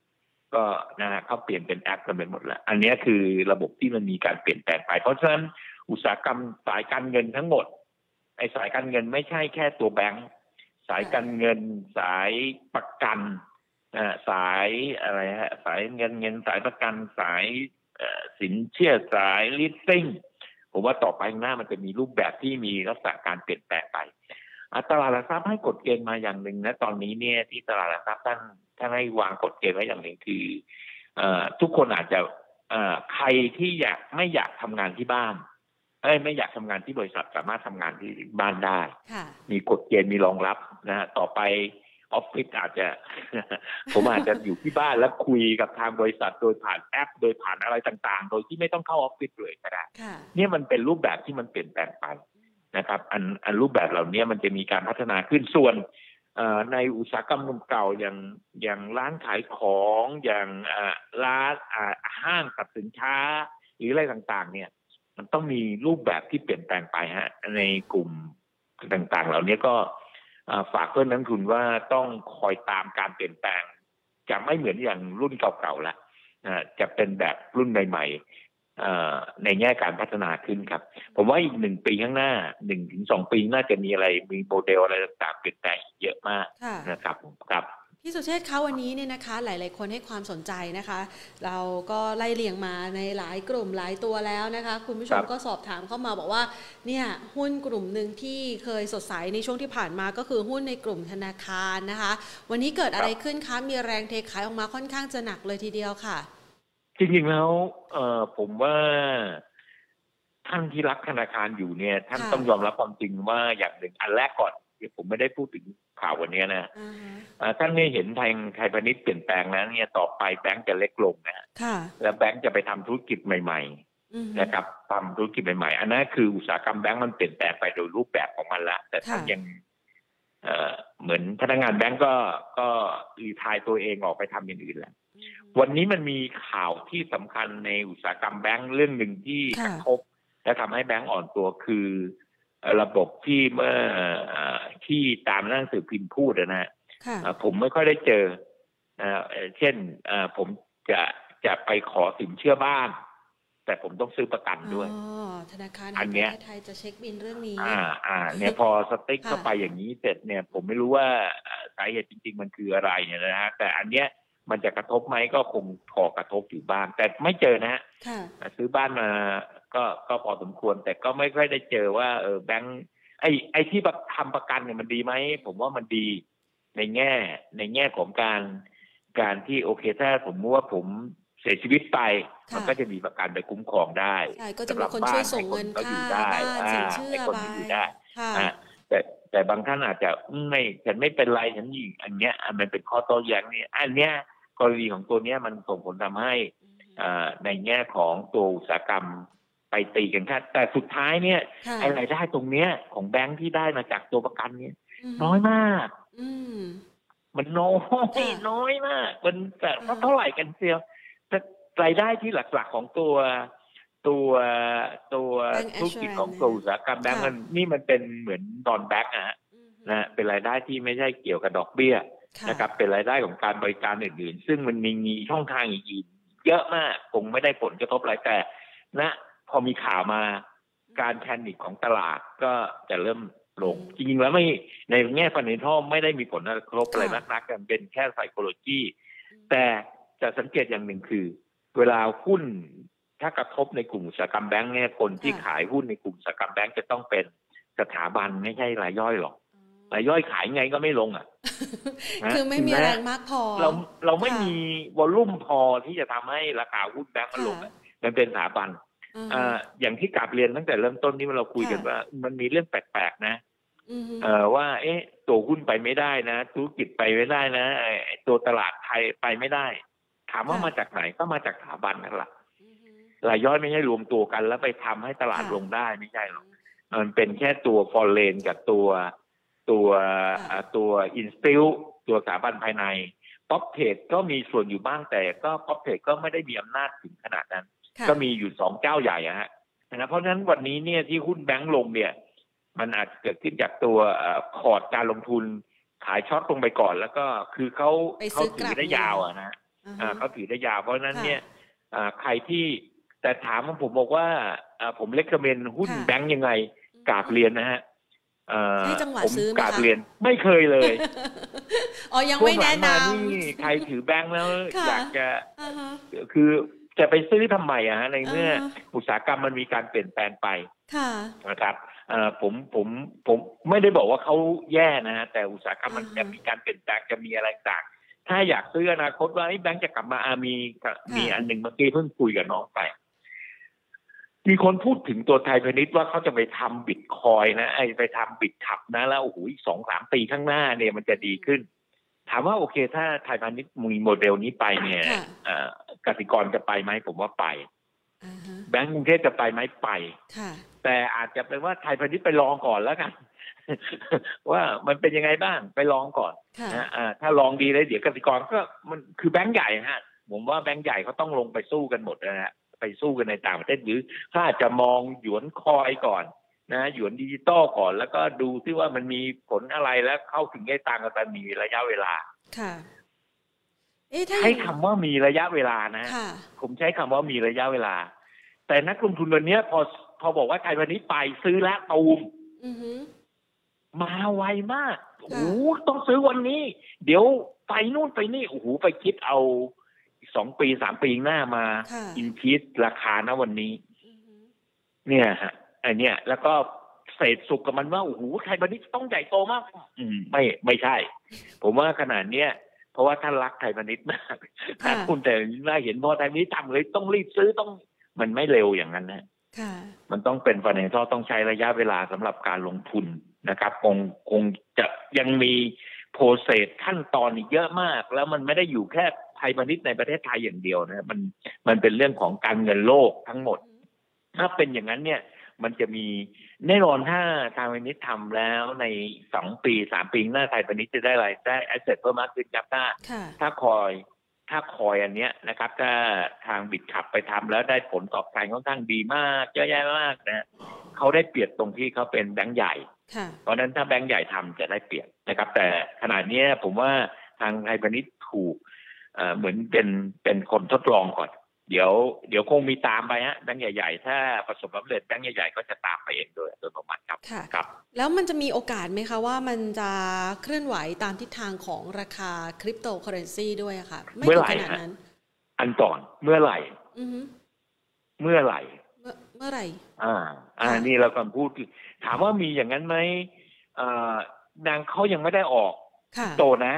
ก็นะฮะเขาเปลี่ยนเป็นแอปกันไปหมดแล้ว อันนี้คือระบบที่มันมีการเปลี่ยนแปลงไป เพราะฉะนั้นอุตสาหกรรมสายการเงินทั้งหมดไอ้สายการเงินไม่ใช่แค่ตัวแบงค์สายการเงินสายประกันสายอะไรฮะสายเงินเงินสายประกันสายสินเชื่อสายลิสซิ่งผมว่าต่อไปหน้ามันจะมีรูปแบบที่มีลักษณะการเปลี่ยนแปลงไป ตลาดหลักทรัพย์ให้กฎเกณฑ์มาอย่างหนึ่งนะตอนนี้เนี่ยที่ตลาดหลักทรัพย์ท่านท่านให้วางกฎเกณฑ์ไว้อย่างหนึ่งคือทุกคนอาจจะใครที่อยากไม่อยากทำงานที่บ้านเอ้ยไม่อยากทำงานที่บริษัทสามารถทำงานที่บ้านได้ มีกฎเกณฑ์มีรองรับนะฮะต่อไปออฟฟิศอาจจะ ผมอาจจะอยู่ที่บ้านแล้วคุยกับทางบริษัทโดยผ่านแอป โดยผ่านอะไรต่างๆ โดยที่ไม่ต้องเข้าออฟฟิศเลยก็ได้เนี่ยมันเป็นรูปแบบที่มันเปลี่ยนแปลงไป นะครับอันอันรูปแบบเหล่านี้มันจะมีการพัฒนาขึ้นส่วนในอุตสาหกรรมนมเก่าอย่างอย่างร้านขายของอย่างร้านห้างตัดสินค้า หรืออะไรต่างๆ เนี่ย มันต้องมีรูปแบบที่เปลี่ยนแปลงไปฮะ ในกลุ่มต่างๆ เหล่านี้ก็ฝากเพื่อนนักทุนว่าต้องคอยตามการเปลี่ยนแปลง จะไม่เหมือนอย่างรุ่นเก่าๆละจะเป็นแบบรุ่นใหม่ ในแง่การพัฒนาขึ้นครับ ผมว่าอีกหนึ่งปีข้างหน้าหนึ่งถึงสองปีน่าจะมีอะไรมีโมเดลอะไรต่างๆเปลี่ยนแปลงเยอะมากนะครับครับพี่สุเชษฐ์คะวันนี้เนี่ยนะคะ หลาย ๆ คนให้ความสนใจนะคะ เราก็ไล่เลียงมาในหลายกลุ่มหลายตัวแล้วนะคะ คุณผู้ชมก็สอบถามเข้ามาบอกว่าเนี่ยหุ้นกลุ่มหนึ่งที่เคยสดใสในช่วงที่ผ่านมาก็คือหุ้นในกลุ่มธนาคารนะคะ วันนี้เกิดอะไรขึ้นคะมีแรงเทขายออกมาค่อนข้างจะหนักเลยทีเดียวค่ะ จริงๆแล้วเออผมว่าท่านที่รักธนาคารอยู่เนี่ย ท่านต้องยอมรับความจริงว่าอย่างหนึ่งอันแรกก่อนผมไม่ได้พูดถึงข่าววันนี้นะท่านไม่เห็นทางไทยพาณิชย์เปลี่ยนแปลงแล้วเนี่ยต่อไปแบงก์จะเล็กลงนะแล้วแบงก์จะไปทำธุรกิจใหม่ๆนะครับทำธุรกิจใหม่ๆ อันนั้นคืออุตสาหกรรมแบงก์มันเปลี่ยนแปลงไปโดยรูปแบบของมันละ แต่ท่านยังเหมือนพนักงานแบงก์ก็ก็รีทายตัวเองออกไปทำอย่างอื่นแหละ วันนี้มันมีข่าวที่สำคัญในอุตสาหกรรมแบงก์เรื่องหนึ่งที่กระทบและทำให้แบงก์อ่อนตัวคือระบบที่เมื่อที่ตามหนังสือพิมพ์พูดนะฮะผมไม่ค่อยได้เจอเช่นผมจะจะไปขอสินเชื่อบ้าน แต่ผมต้องซื้อประกันด้วยธนาคารอันเนี้ยไทยจะเช็คบินเรื่องนี้ อ่า อ่า เนี่ยพอสติ๊กเข้าไปอย่างนี้เสร็จเนี่ย ผมไม่รู้ว่าสาเหตุจริง ๆ มันคืออะไรเนี่ยนะฮะแต่อันเนี้ย มันจะกระทบไหมก็คงพอกระทบอยู่บ้าง แต่ไม่เจอนะฮะซื้อบ้านมาก็ก็พอสมควร แต่ก็ไม่ค่อยได้เจอว่าเออแบงค์ไอ้ไอ้ที่ทำประกันเนี่ยมันดีไหมผมว่ามันดีในแง่ ในแง่ของการการที่โอเคถ้าผมว่าผมเสียชีวิตไป มันก็จะมีประกันไปคุ้มครองได้ใช่ก็จะมีคนช่วยส่งเงินค่าบ้านสินเชื่อไปแต่แต่บางท่านอาจจะไม่ฉันไม่เป็นไรฉันอยู่อันเนี้ย มันเป็นข้อโต้แย้งนี่อันเนี้ย กรณีของตัวเนี้ยมันส่งผลทำให้ในแง่ของตัวอุตสาหกรรมไปตีกันค่ะแต่สุดท้ายเนี่ยไอ้รายได้ตรงเนี้ย ของแบงค์ที่ได้มาจากตัวประกันเนี่ย น้อยมากมันน้อยน้อยมากมันแต่เท่าไหร่กันเชียวแต่รายได้ที่หลักๆของตัวตัวตัวธุรกิจของตัวอุตสาหกรรมแบงก์มันนี่มันเป็นเหมือน non-bank นะฮะนะเป็นรายได้ที่ไม่ใช่เกี่ยวกับดอกเบี้ย นะครับเป็นรายได้ของการบริการอื่นๆ ซึ่งมันมีมีช่องทางอีกเยอะมากคงไม่ได้ผลกระทบอะไรแต่นะพอมีข่าวมาการแพนิคของตลาดก็จะเริ่มลง จริงๆแล้วไม่ในแง่ฟันนิทอไม่ได้มีผลกระทบอะไรมากนักกันเป็นแค่ไซโคโลจีแต่จะสังเกตอย่างหนึ่งคือ เวลาหุ้นถ้ากระทบในกลุ่มอุตสาหกรรมแบงก์เนี่ยคนที่ขายหุ้นในกลุ่มอุตสาหกรรมแบงก์จะต้องเป็นสถาบันไม่ใช่รายย่อยหรอก รายย่อยขายไงก็ไม่ลงอะคือไม่มีแรงมากพอ เราเราไม่มีวอลลุ่มพอที่จะทำให้ราคาหุ้นแบงก์มันลงมันเป็นสถาบันอ่าอย่างที่กลับเรียนตั้งแต่เริ่มต้นที่เราคุยกันว่า มันมีเรื่องแปลกๆนะเออว่า เอ๊ะ ตัวหุ้นไปไม่ได้นะธุรกิจไปไม่ได้นะตัวตลาดไทยไปไม่ได้ ถามว่ามาจากไหนก็มาจากสถาบันนั่นแหละรายย่อยไม่ใช่รวมตัวกัน แล้วไปทำให้ตลาดลงได้ไม่ใช่หรอกมันเป็นแค่ตัวฟอร์เรนกับตัว ตัวตัว institute ตัวสถาบันภายใน prop trade ก็มีส่วนอยู่บ้างแต่ก็ prop trade ก็ไม่ได้มีอำนาจถึงขนาดนั้น ก็มีอยู่สองเจ้าใหญ่อะฮะนะเพราะฉะนั้นวันนี้เนี่ยที่หุ้นแบงก์ลงเนี่ย มันอาจเกิดขึ้นจากตัวคอร์ดการลงทุนขาย short ลงไปก่อนแล้วก็คือเขาเขาถือได้ยาวอะนะเขาถือได้ยาว เพราะฉะนั้นเนี่ยใครที่แต่ถามผมบอกว่าผมเล็กเมนหุ้นแบงก์ยังไงกาบเรียนนะฮะ ให้จังหวะซื้อไหมคะเรียนไม่เคยเลยอ๋อยังไม่แนะนำใครถือแบงค์แล้วอยากจะคือจะไปซื้อทำไมอะฮะในเมื่ออุตสาหกรรมมันมีการเปลี่ยนแปลงไปนะครับผมผมผมไม่ได้บอกว่าเขาแย่นะฮะแต่อุตสาหกรรมมันจะมีการเปลี่ยนแปลงจะมีอะไรต่างถ้าอยากซื้ออนาคตว่าแบงค์จะกลับมาอามีมีอันหนึ่งเมื่อกี้เพิ่งคุยกับน้องไป มีคนพูดถึงตัวไทยพาณิชย์ว่าเขาจะไปทำบิตคอยนะไอ้ไปทำบิตขับนะ แล้วโอ้โหอีกสองสามปีข้างหน้าเนี่ยมันจะดีขึ้น ถามว่าโอเค ถ้าไทยพาณิชย์มีโมเดลนี้ไปเนี่ยกสิกรจะไปไหมผมว่าไปแบงก์กรุงเทพจะไปไหมไปแต่อาจจะเป็นว่าไทยพาณิชย์ไปลองก่อนแล้วกันว่ามันเป็นยังไงบ้างไปลองก่อนนะถ้าลองดีเลยเดี๋ยวกสิกรก็มันคือแบงก์ใหญ่ฮะ ผมว่าแบงก์ใหญ่เขาต้องลงไปสู้กันหมดนะฮะ ไปสู้กันในต่างประเทศหรือถ้าจะมองหยวนคอยก่อนนะหยวนดิจิตอลก่อนแล้วก็ดูที่ว่ามันมีผลอะไรแล้วเข้าถึงได้ตังค์กันมีระยะเวลาค่ะใช้คำว่ามีระยะเวลานะผมใช้คำว่ามีระยะเวลา แต่นักลงทุนวันนี้พอพอบอกว่าไทยวันนี้ไปซื้อแล้วตูมมาไวมากโอ้โหต้องซื้อวันนี้ เดี๋ยวไปนู่นไปนี่โอ้โหไปคิดเอา สองปีสามปีหน้ามาอินคิสราคาณวันนี้ เนี่ยฮะไอเนี้ยแล้วก็เศษสุกกับมันว่าโอ้โหไทยบันนี้ต้องใหญ่โตมาก อืม ไม่ไม่ใช่ ผมว่าขนาดเนี้ยเพราะว่าท่านรักไทยพาณิชย์มากถ้าคุณแต่น่าเห็นพอไทยพาณิชย์ทำเลยต้องรีบซื้อต้อง มันไม่เร็วอย่างนั้นนะมันต้องเป็นฟันเนอต้องใช้ระยะเวลาสำหรับการลงทุนนะครับคงคงจะยังมีโปรเซสขั้นตอนอีกเยอะมาก แล้วมันไม่ได้อยู่แค่ ไทยพาณิชย์ในประเทศไทยอย่างเดียวนะมันมันเป็นเรื่องของการเงินโลกทั้งหมด ถ้าเป็นอย่างนั้นเนี่ย มันจะมีแน่นอนถ้าทางพาณิชย์ทำแล้วในสองปีสามปีหน้าไทยพาณิชย์จะได้อะไรได้แอสเซทเพิ่มมากขึ้นครับถ้าถ้าคอยถ้าคอยอันเนี้ยนะครับ ถ้าทางบิดขับไปทำแล้วได้ผลตอบแทนค่อนข้างดีมากเยอะแยะมากนะเขาได้เปรียบตรงที่เขาเป็นแบงก์ใหญ่เพราะนั้นถ้าแบงก์ใหญ่ทำจะได้เปรียบนะครับ แต่ขนาดนี้ผมว่าทางไทยพาณิชย์ถูก เหมือนเป็นเป็นคนทดลองก่อน เดี๋ยว เดี๋ยวคงมีตามไปฮะแบงค์ใหญ่ๆ ถ้าประสบความสำเร็จแบงค์ใหญ่ๆ ก็จะตามไปเองโดยโดยประมาณครับค่ะครับ แล้วมันจะมีโอกาสไหมคะว่ามันจะเคลื่อนไหวตามทิศทางของราคาคริปโตเคอเรนซีด้วยค่ะ ไม่ถึงขนาดนั้น อันก่อนเมื่อไหร่เมื่อไหร่ เมื่อไหร่ อ่า อ่า นี่เรากำลังพูดถามว่ามีอย่างนั้นไหมอ่านางเขายังไม่ได้ออกโตนะ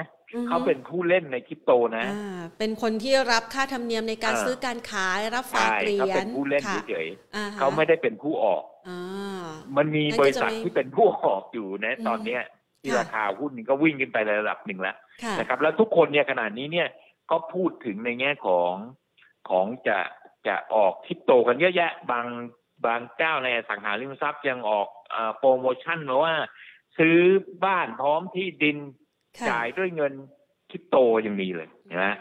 เขาเป็นผู้เล่นในคริปโตนะเป็นคนที่รับค่าธรรมเนียมในการซื้อการขายรับฝากเหรียญเขาเป็นผู้เล่นเฉยๆเขาไม่ได้เป็นผู้ออกมันมีบริษัทที่เป็นผู้ออกอยู่นะ ตอนเนี้ยที่ราคาหุ้นก็วิ่งขึ้นไประดับหนึ่งแล้วนะครับ แล้วทุกคนเนี่ยขนาดนี้เนี่ยก็พูดถึงในแง่ของของจะจะออกคริปโตกันเยอะแยะ บางบางเจ้าในสังหาริมทรัพย์ยังออกโปรโมชั่นมาว่า ซื้อบ้านพร้อมที่ดิน จ่ายด้วยเงินคริปโตยังมีเลยนะ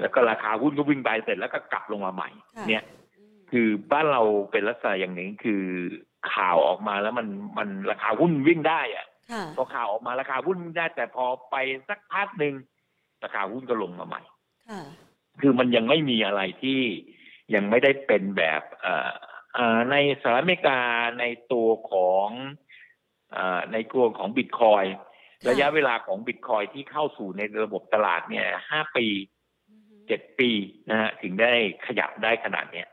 แล้วก็ราคาหุ้นก็วิ่งไปเสร็จแล้วก็กลับลงมาใหม่ เนี่ย คือบ้านเราเป็นลักษณะอย่างหนึ่งคือข่าวออกมาแล้วมันมันราคาหุ้นวิ่งได้อะพอข่าวออกมาราคาหุ้นได้ แต่พอไปสักพักหนึ่งราคาหุ้นก็ลงมาใหม่คือมันยังไม่มีอะไรที่ยังไม่ได้เป็นแบบเอ่อในสหรัฐอเมริกาในตัวของอในตัวของบิตคอย ระยะเวลาของบิตคอยที่เข้าสู่ในระบบตลาดเนี่ยห้าปีเจ็ดปีนะฮะถึงได้ขยับได้ขนาดเนี้ย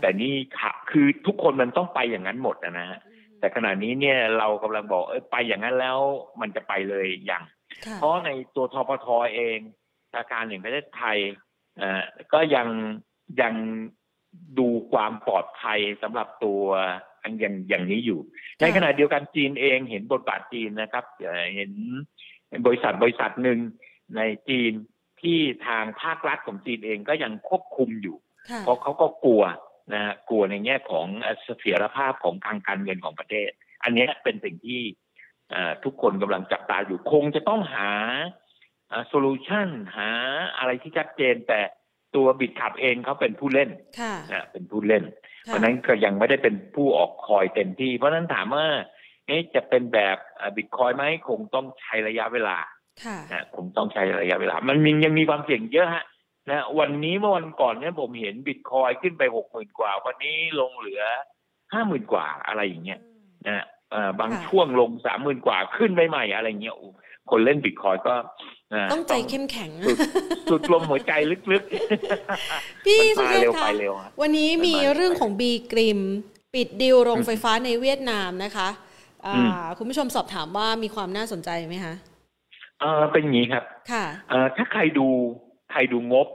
แต่นี่คือทุกคนมันต้องไปอย่างนั้นหมดนะฮะแต่ขณะนี้เนี่ยเรากำลังบอกเออไปอย่างนั้นแล้วมันจะไปเลยอย่าง เพราะในตัวทปทเองธนาคารแห่งประเทศไทยอ่าก็ยังยัง ดูความปลอดภัยสำหรับตัวอย่างอย่างนี้อยู่ ในขณะเดียวกันจีนเองเห็นบทบาทจีนนะครับเห็นบริษัทบริษัทหนึ่งในจีนที่ทางภาครัฐของจีนเองก็ยังควบคุมอยู่ เพราะเขาก็กลัวนะฮะกลัวในแง่ของเสถียรภาพของทางการเงินของประเทศ อันนี้เป็นสิ่งที่ทุกคนกำลังจับตาอยู่คงจะต้องหาโซลูชันหาอะไรที่ชัดเจนแต่ ตัวบิดขับเองเขาเป็นผู้เล่นนะเป็นผู้เล่น เพราะนั้นก็ยังไม่ได้เป็นผู้ออกคอยเต็มที่ เพราะนั้นถามว่าจะเป็นแบบบิตคอยไหมคงต้องใช้ระยะเวลานะคงต้องใช้ระยะเวลา มันมียังมีความเสี่ยงเยอะฮะนะวันนี้เมื่อวันก่อนเนี่ยผมเห็นบิตคอยขึ้นไปหกหมื่นกว่า วันนี้ลงเหลือห้าหมื่นกว่าอะไรอย่างเงี้ยนะบางช่วงลงสามหมื่นกว่าขึ้นไปใหม่อะไรเงี้ย คนเล่นบิตคอยก็ต้องใจเข้มแข็งสุดลมหัวใจลึกๆ พี่สุเทพคะวันนี้มีเรื่องของบีกริม ปิดดิวโรงไฟฟ้าในเวียดนามนะคะคุณผู้ชมสอบถามว่ามีความน่าสนใจไหมคะเออเป็นอย่างนี้ครับค่ะถ้าใครดูใครดูงบ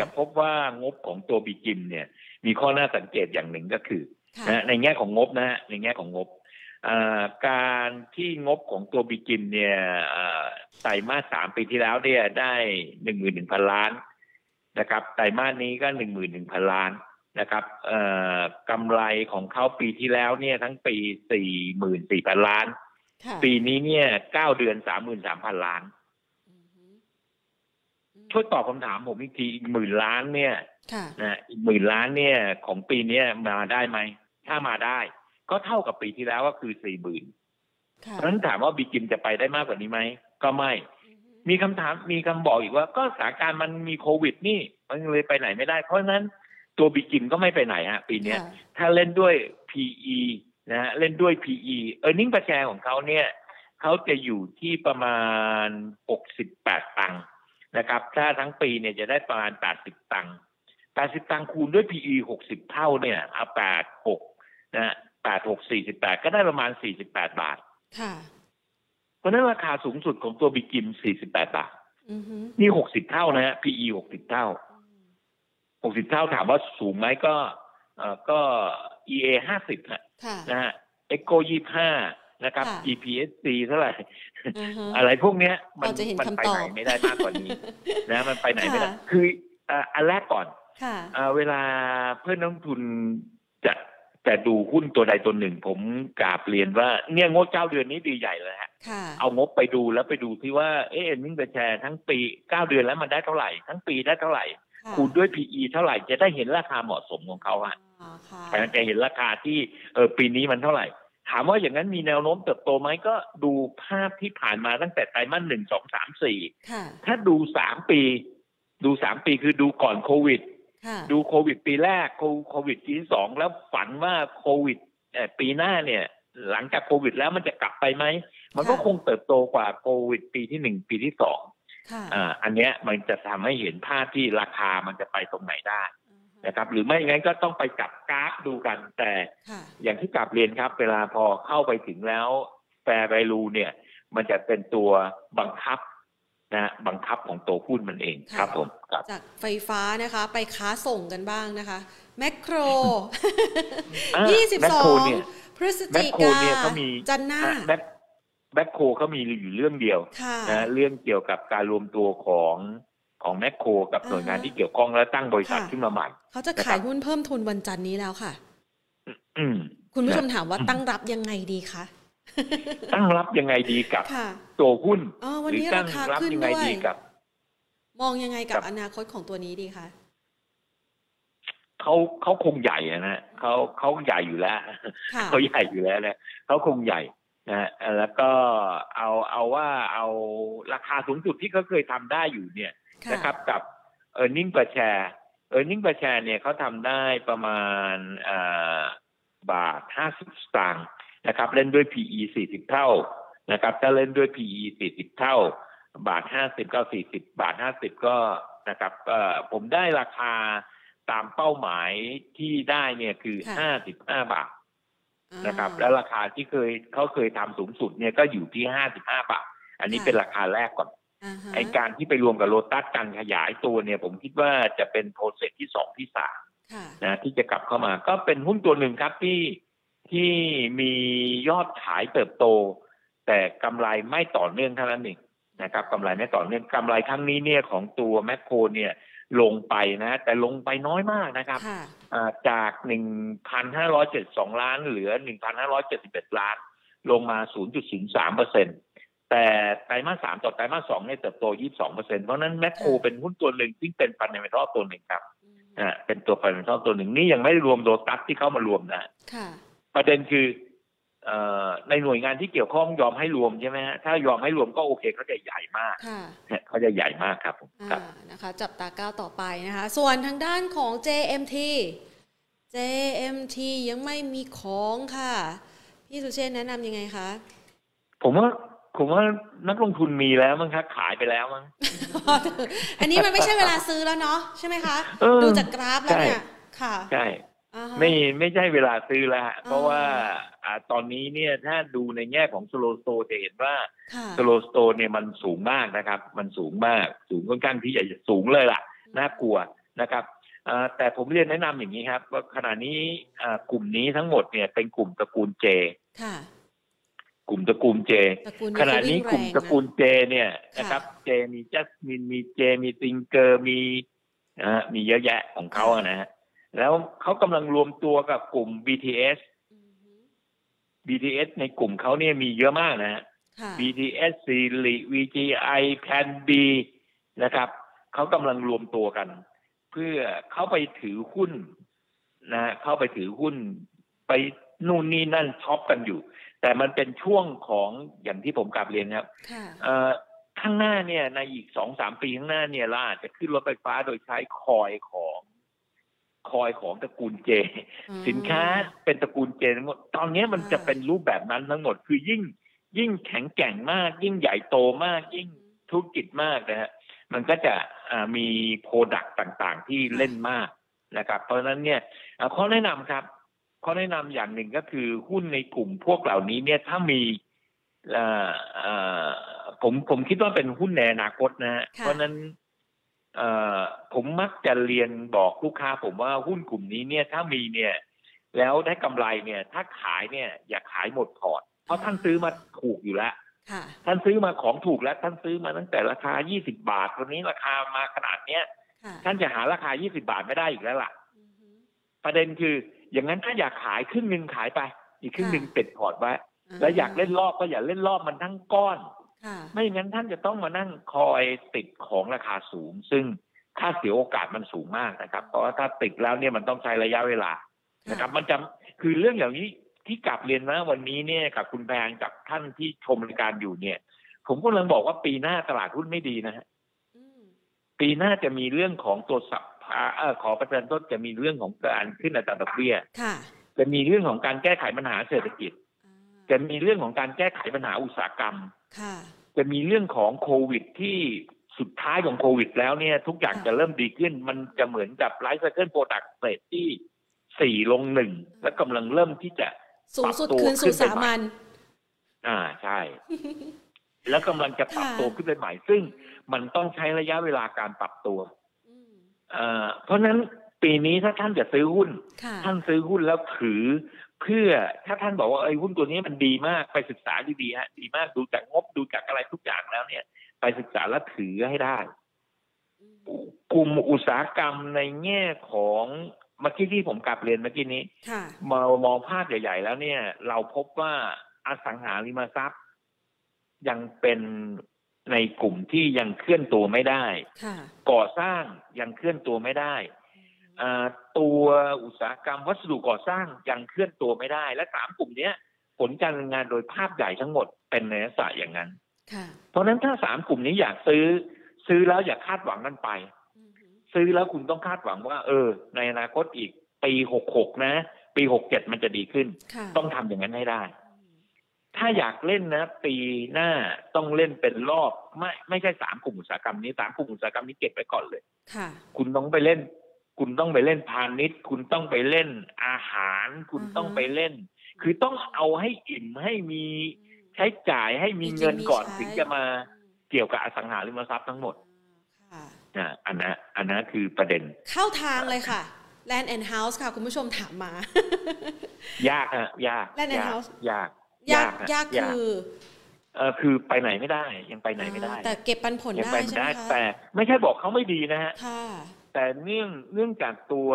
จะพบว่างบของตัวบีจิมเนี่ย มีข้อน่าสังเกตอย่างหนึ่งก็คือนะในแง่ของงบนะฮะในแง่ของงบ การที่งบของตัวบีจิมเนี่ยไตรมาสสามปีที่แล้วเนี่ยได้หนึ่งหมื่นหนึ่งพันล้านนะครับไตรมาสนี้ก็หนึ่งหมื่นหนึ่งพันล้านนะครับกำไรของเขาปีที่แล้วเนี่ยทั้งปีสี่หมื่นสี่พันล้าน ปีนี้เนี่ยเก้าเดือนสามหมื่นสามพันล้าน ช่วยตอบคำถามผมอีกทีอีกหมื่นล้านเนี่ยนะอีกหมื่นล้านเนี่ยของปีนี้มาได้ไหม ถ้ามาได้ ก็เท่ากับปีที่แล้วก็คือสี่หมื่นเพราะฉะนั้นถามว่าบีกิมจะไปได้มากกว่านี้ไหมก็ไม่ มีคำถามมีคำบอกอีกว่า ก็สถานการณ์มันมีโควิด นี่มันเลยไปไหนไม่ได้ เพราะฉะนั้นตัวบีกิมก็ไม่ไปไหนฮะปีนี้ถ้าเล่นด้วย PE นะฮะเล่นด้วย PE เออร์เน็งประแชร์ของเขาเนี่ยเขาจะอยู่ที่ประมาณหกสิบแปดตังค์นะครับ ถ้าทั้งปีเนี่ยจะได้ประมาณแปดสิบตังค์แปดสิบตังค์คูณด้วย PE หกสิบเท่าเนี่ยเอาแปดหกนะ แปดหกสี่สิบแปดก็ได้ประมาณสี่สิบแปดบาท ค่ะ เพราะนั้นราคาสูงสุดของตัวบิกิมสี่สิบแปดบาทนี่หกสิบเท่านะฮะ PE หกสิบเท่าหกสิบเท่าถามว่าสูงไหมก็เอ่อก็ EA ห้าสิบนะฮะ Echo ยี่ห้านะครับ EPSC เท่าไหร่ อะไรพวกเนี้ย มันมันไปไหนไม่ได้มากกว่านี้ นะมันไปไหนไม่ได้ คืออันแรกก่อนเวลาเพื่อนนักทุนจะ แต่ดูหุ้นตัวใดตัวหนึ่ง ผมกราบเรียนว่าเนี่ยงบเจ้าเดือนนี้ดีใหญ่เลยฮะเอางบไปดูแล้วไปดูที่ว่าเอ๊ะนิ่งไปแชร์ทั้งปีเก้าเดือนแล้วมันได้เท่าไหร่ ทั้งปีได้เท่าไหร่ คูณด้วย PE เท่าไหร่จะได้เห็นราคาเหมาะสมของเขาฮะจะเห็นราคาที่เออปีนี้มันเท่าไหร่ ถามว่าอย่างนั้นมีแนวโน้มเติบโตไหมก็ดูภาพที่ผ่านมาตั้งแต่ไตรมาสหนึ่งสองสามสี่ถ้าดูสามปี ดูสามปีคือดูก่อนโควิด ดูโควิดปีแรกโควิดปีที่สองแล้วฝันว่าโควิดปีหน้าเนี่ย หลังจากโควิดแล้วมันจะกลับไปไหม มันก็คงเติบโตกว่าโควิดปีที่หนึ่งปีที่สองอ่าอันเนี้ยมันจะทำให้เห็นภาพที่ราคามันจะไปตรงไหนได้นะครับ หรือไม่งั้นก็ต้องไปจับกราฟดูกัน แต่อย่างที่กลับเรียนครับ เวลาพอเข้าไปถึงแล้วแฟร์ไวลูเนี่ย มันจะเป็นตัวบังคับ นะบังคับของตัวหุ้นมันเองครับผมจากไฟฟ้านะคะไปค้าส่งกันบ้างนะคะ แมคโครยี่สิบสองพฤศจิกาจันหน้าแบ็คโคเขามีอยู่เรื่องเดียวนะเรื่องเกี่ยวกับการรวมตัวของของแมคโครกับหน่วยงานที่เกี่ยวข้องแล้วตั้งบริษัทขึ้นมาใหม่เขาจะขายหุ้นเพิ่มทุนวันจันนี้แล้วค่ะคุณผู้ชมถามว่าตั้งรับยังไงดีคะ ตั้งรับยังไงดีกับตัวหุ้นหรือตั้งรับยังไงดีกับ มองยังไงกับอนาคตของตัวนี้ดีคะเขาเขาคงใหญ่นะเขาเขาใหญ่อยู่แล้วเขาใหญ่อยู่แล้วนะเขาคงใหญ่นะแล้วก็เอาเอาว่าเอาราคาสูงสุดที่เขาเคยทำได้อยู่เนี่ยนะครับ กับเออร์เน็งประแชร์เออร์เน็งประแชร์เนี่ยเขาทำได้ประมาณบาทห้าสิบสตางค์ นะครับเล่นด้วย PE สี่สิบเท่านะครับถ้าเล่นด้วย PE สี่สิบเท่า บาทห้าสิบก็สี่สิบบาทห้าสิบก็นะครับเอ่อผมได้ราคาตามเป้าหมายที่ได้เนี่ยคือห้าสิบห้าบาทนะครับ แล้วราคาที่เคยเขาเคยทำสูงสุดเนี่ยก็อยู่ที่ห้าสิบห้าบาท อันนี้เป็นราคาแรกก่อนไอการที่ไปรวมกับโลตัสการขยายตัวเนี่ย ผมคิดว่าจะเป็นโปรเซสที่สองที่สามนะที่จะกลับเข้ามาก็เป็นหุ้นตัวหนึ่งครับที่ ที่มียอดขายเติบโต แต่กำไรไม่ต่อเนื่องเท่านั้นเองนะครับกำไรไม่ต่อเนื่องกำไรครั้งนี้เนี่ยของตัวแมคโครเนี่ยลงไปนะ แต่ลงไปน้อยมากนะครับจากหนึ่งพันห้าร้อยเจ็ดสองล้านเหลือหนึ่งพันห้าร้อยเจ็ดสิบเอ็ดล้าน ลงมาศูนย์จุดศูนย์สามเปอร์เซ็นต์แต่ไตรมาสสามต่อไตรมาสสองเนี่ยเติบโตยี่สองเปอร์เซ็นต์เพราะนั้นแมคโครเป็นหุ้นตัวหนึ่งที่เป็น fundamental ตัวหนึ่งครับอ่าเป็นตัว fundamental ตัวหนึ่งนี่ยังไม่รวมโลตัสที่เข้ามารวมนะ ประเด็นคือในหน่วยงานที่เกี่ยวข้องยอมให้รวมใช่ไหมฮะถ้ายอมให้รวมก็โอเคเขาจะใหญ่มากเขาจะใหญ่มากครับครับนะคะจับตาก้าวต่อไปนะคะ ส่วนทางด้านของ JMT JMT ยังไม่มีของค่ะ พี่สุเชษแนะนำยังไงคะ ผมว่าผมว่านักลงทุนมีแล้วมั้งครับขายไปแล้วมั้งอันนี้มันไม่ใช่เวลาซื้อแล้วเนาะใช่ไหมคะ ดูจากกราฟแล้วเนี่ยค่ะ ใช่ ไม่ไม่ใช่เวลาซื้อแล้วเพราะว่าอ่าตอนนี้เนี่ยถ้าดูในแง่ของสโลสโตจะเห็นว่าสโลสโตเนี่ยมันสูงมากนะครับ มันสูงมากสูงค่อนข้างที่จะสูงเลยล่ะน่ากลัวนะครับแต่ผมเรียนแนะนำอย่างนี้ครับ ว่าขณะนี้กลุ่มนี้ทั้งหมดเนี่ยเป็นกลุ่มตระกูลเจกลุ่มตระกูลเจ ขณะนี้กลุ่มตระกูลเจเนี่ยนะครับ เจมีจัสมินมีเจมีติงเกอร์มีนะมีเยอะแยะของเขาอะนะฮะ แล้วเขากำลังรวมตัวกับกลุ่ม BTS BTS ในกลุ่มเขาเนี่ยมีเยอะมากนะฮะ BTS ซีรี VGI Plan B นะครับเขากำลังรวมตัวกัน เพื่อเข้าไปถือหุ้นนะเข้าไปถือหุ้นไปนู่นนี่นั่นช็อปกันอยู่ แต่มันเป็นช่วงของอย่างที่ผมกลับเรียนครับข้างหน้าเนี่ยในอีกสองสามปีข้างหน้าเนี่ยเราอาจจะขึ้นรถไฟฟ้าโดยใช้คอยของ คอยของตระกูลเจ สินค้าเป็นตระกูลเจทั้งหมดตอนนี้มันจะเป็นรูปแบบนั้นทั้งหมดคือยิ่งยิ่งแข็งแกร่งมาก ยิ่งใหญ่โตมาก ยิ่งธุรกิจมากนะฮะมันก็จะมีโปรดักต์ต่างๆ ที่เล่นมากนะครับ เพราะฉะนั้นเนี่ยข้อแนะนำครับข้อแนะนำอย่างหนึ่งก็คือหุ้นในกลุ่มพวกเหล่านี้เนี่ยถ้ามีผมผมคิดว่าเป็นหุ้นในอนาคตนะฮะเพราะนั้น ผมมักจะเรียนบอกลูกค้า ผมว่าหุ้นกลุ่มนี้เนี่ยถ้ามีเนี่ย แล้วได้กำไรเนี่ย ถ้าขายเนี่ย อย่าขายหมดพอร์ตเพราะท่านซื้อมาถูกอยู่แล้วท่านซื้อมาของถูกแล้ว ท่านซื้อมาตั้งแต่ราคา 20 บาทตอนนี้ราคามาขนาดเนี้ยท่านจะหาราคา 20 บาทไม่ได้อีกแล้วล่ะ ประเด็นคือ อย่างนั้นถ้าอยากขายครึ่งหนึ่งขายไป อีกครึ่งหนึ่งติดพอร์ตไว้ แล้วอยากเล่นรอบก็อย่าเล่นรอบมันทั้งก้อน ไม่อย่างนั้นท่านจะต้องมานั่งคอยติดของราคาสูง ซึ่งค่าเสียโอกาสมันสูงมากนะครับ เพราะว่าถ้าติดแล้วเนี่ยมันต้องใช้ระยะเวลานะครับ มันจะคือเรื่องอย่างนี้ที่กลับเรียนนะวันนี้เนี่ยกับคุณแพงกับท่านที่ชมรายการอยู่เนี่ย ผมก็เลยบอกว่าปีหน้าตลาดหุ้นไม่ดีนะฮะปีหน้าจะมีเรื่องของตัวสัพพาขอประทานต้นจะมีเรื่องของการขึ้นอัตราดอกเบี้ยจะมีเรื่องของการแก้ไขปัญหาเศรษฐกิจ จะมีเรื่องของการแก้ไขปัญหาอุตสาหกรรม จะมีเรื่องของโควิดที่สุดท้ายของโควิด แล้วเนี่ย ทุกอย่างจะเริ่มดีขึ้น มันจะเหมือนกับ life cycle product เรทที่สี่ลงหนึ่งและกำลังเริ่มที่จะสูงสุดคืนสู่สามัญอ่าใช่ แล้วกำลังจะปรับตัวขึ้นไปใหม่ ซึ่งมันต้องใช้ระยะเวลาการปรับตัวอ่าเพราะนั้นปีนี้ถ้าท่านจะซื้อหุ้น ท่านซื้อหุ้นแล้วถือ เพื่อถ้าท่านบอกว่าไอ้หุ้นตัวนี้มันดีมากไปศึกษาดีๆฮะดีมากดูจากงบดูจากอะไรทุกอย่างแล้วเนี่ย ไปศึกษาและถือให้ได้ กลุ่มอุตสาหกรรมในแง่ของเมื่อกี้ที่ผมกลับเรียนเมื่อกี้นี้มามองภาพใหญ่ ๆ แล้วเนี่ย เราพบว่าอสังหาริมทรัพย์ ยังเป็นในกลุ่มที่ยังเคลื่อนตัวไม่ได้ก่อสร้างยังเคลื่อนตัวไม่ได้ ตัวอุตสาหกรรมวัสดุก่อสร้างยังเคลื่อนตัวไม่ได้ และสามกลุ่มนี้ผลการงานโดยภาพใหญ่ทั้งหมดเป็นในลักษณะอย่างนั้นเพราะฉะนั้นถ้าสามกลุ่มนี้อยากซื้อ ซื้อแล้วอย่าคาดหวังกันไป ซื้อแล้วคุณต้องคาดหวังว่า เออ ในอนาคตอีกปีหกหกนะ ปีหกเจ็ดมันจะดีขึ้น ต้องทำอย่างนั้นให้ได้ ถ้าอยากเล่นนะ ปีหน้าต้องเล่นเป็นรอบ ไม่ไม่ใช่สามกลุ่มอุตสาหกรรมนี้สามกลุ่มอุตสาหกรรมนี้เก็บไปก่อนเลยคุณต้องไปเล่น คุณต้องไปเล่นพาณิชย์ คุณต้องไปเล่นอาหาร คุณต้องไปเล่น คือต้องเอาให้อิ่มให้มีใช้จ่ายให้มีเงินก่อนถึงจะมาเกี่ยวกับอสังหาริมทรัพย์ทั้งหมดอ่าอันนั้นอันนั้นคือประเด็น เข้าทางเลยค่ะ Land and House ค่ะ คุณผู้ชมถามมา ยากอะยาก Land and House ยาก ยากยากคือเออคือไปไหนไม่ได้ยังไปไหนไม่ได้ แต่เก็บปันผลได้ใช่ไหมคะแต่ไม่ใช่บอกเขาไม่ดีนะฮะค่ะ แต่เนื่องเนื่องจากตัว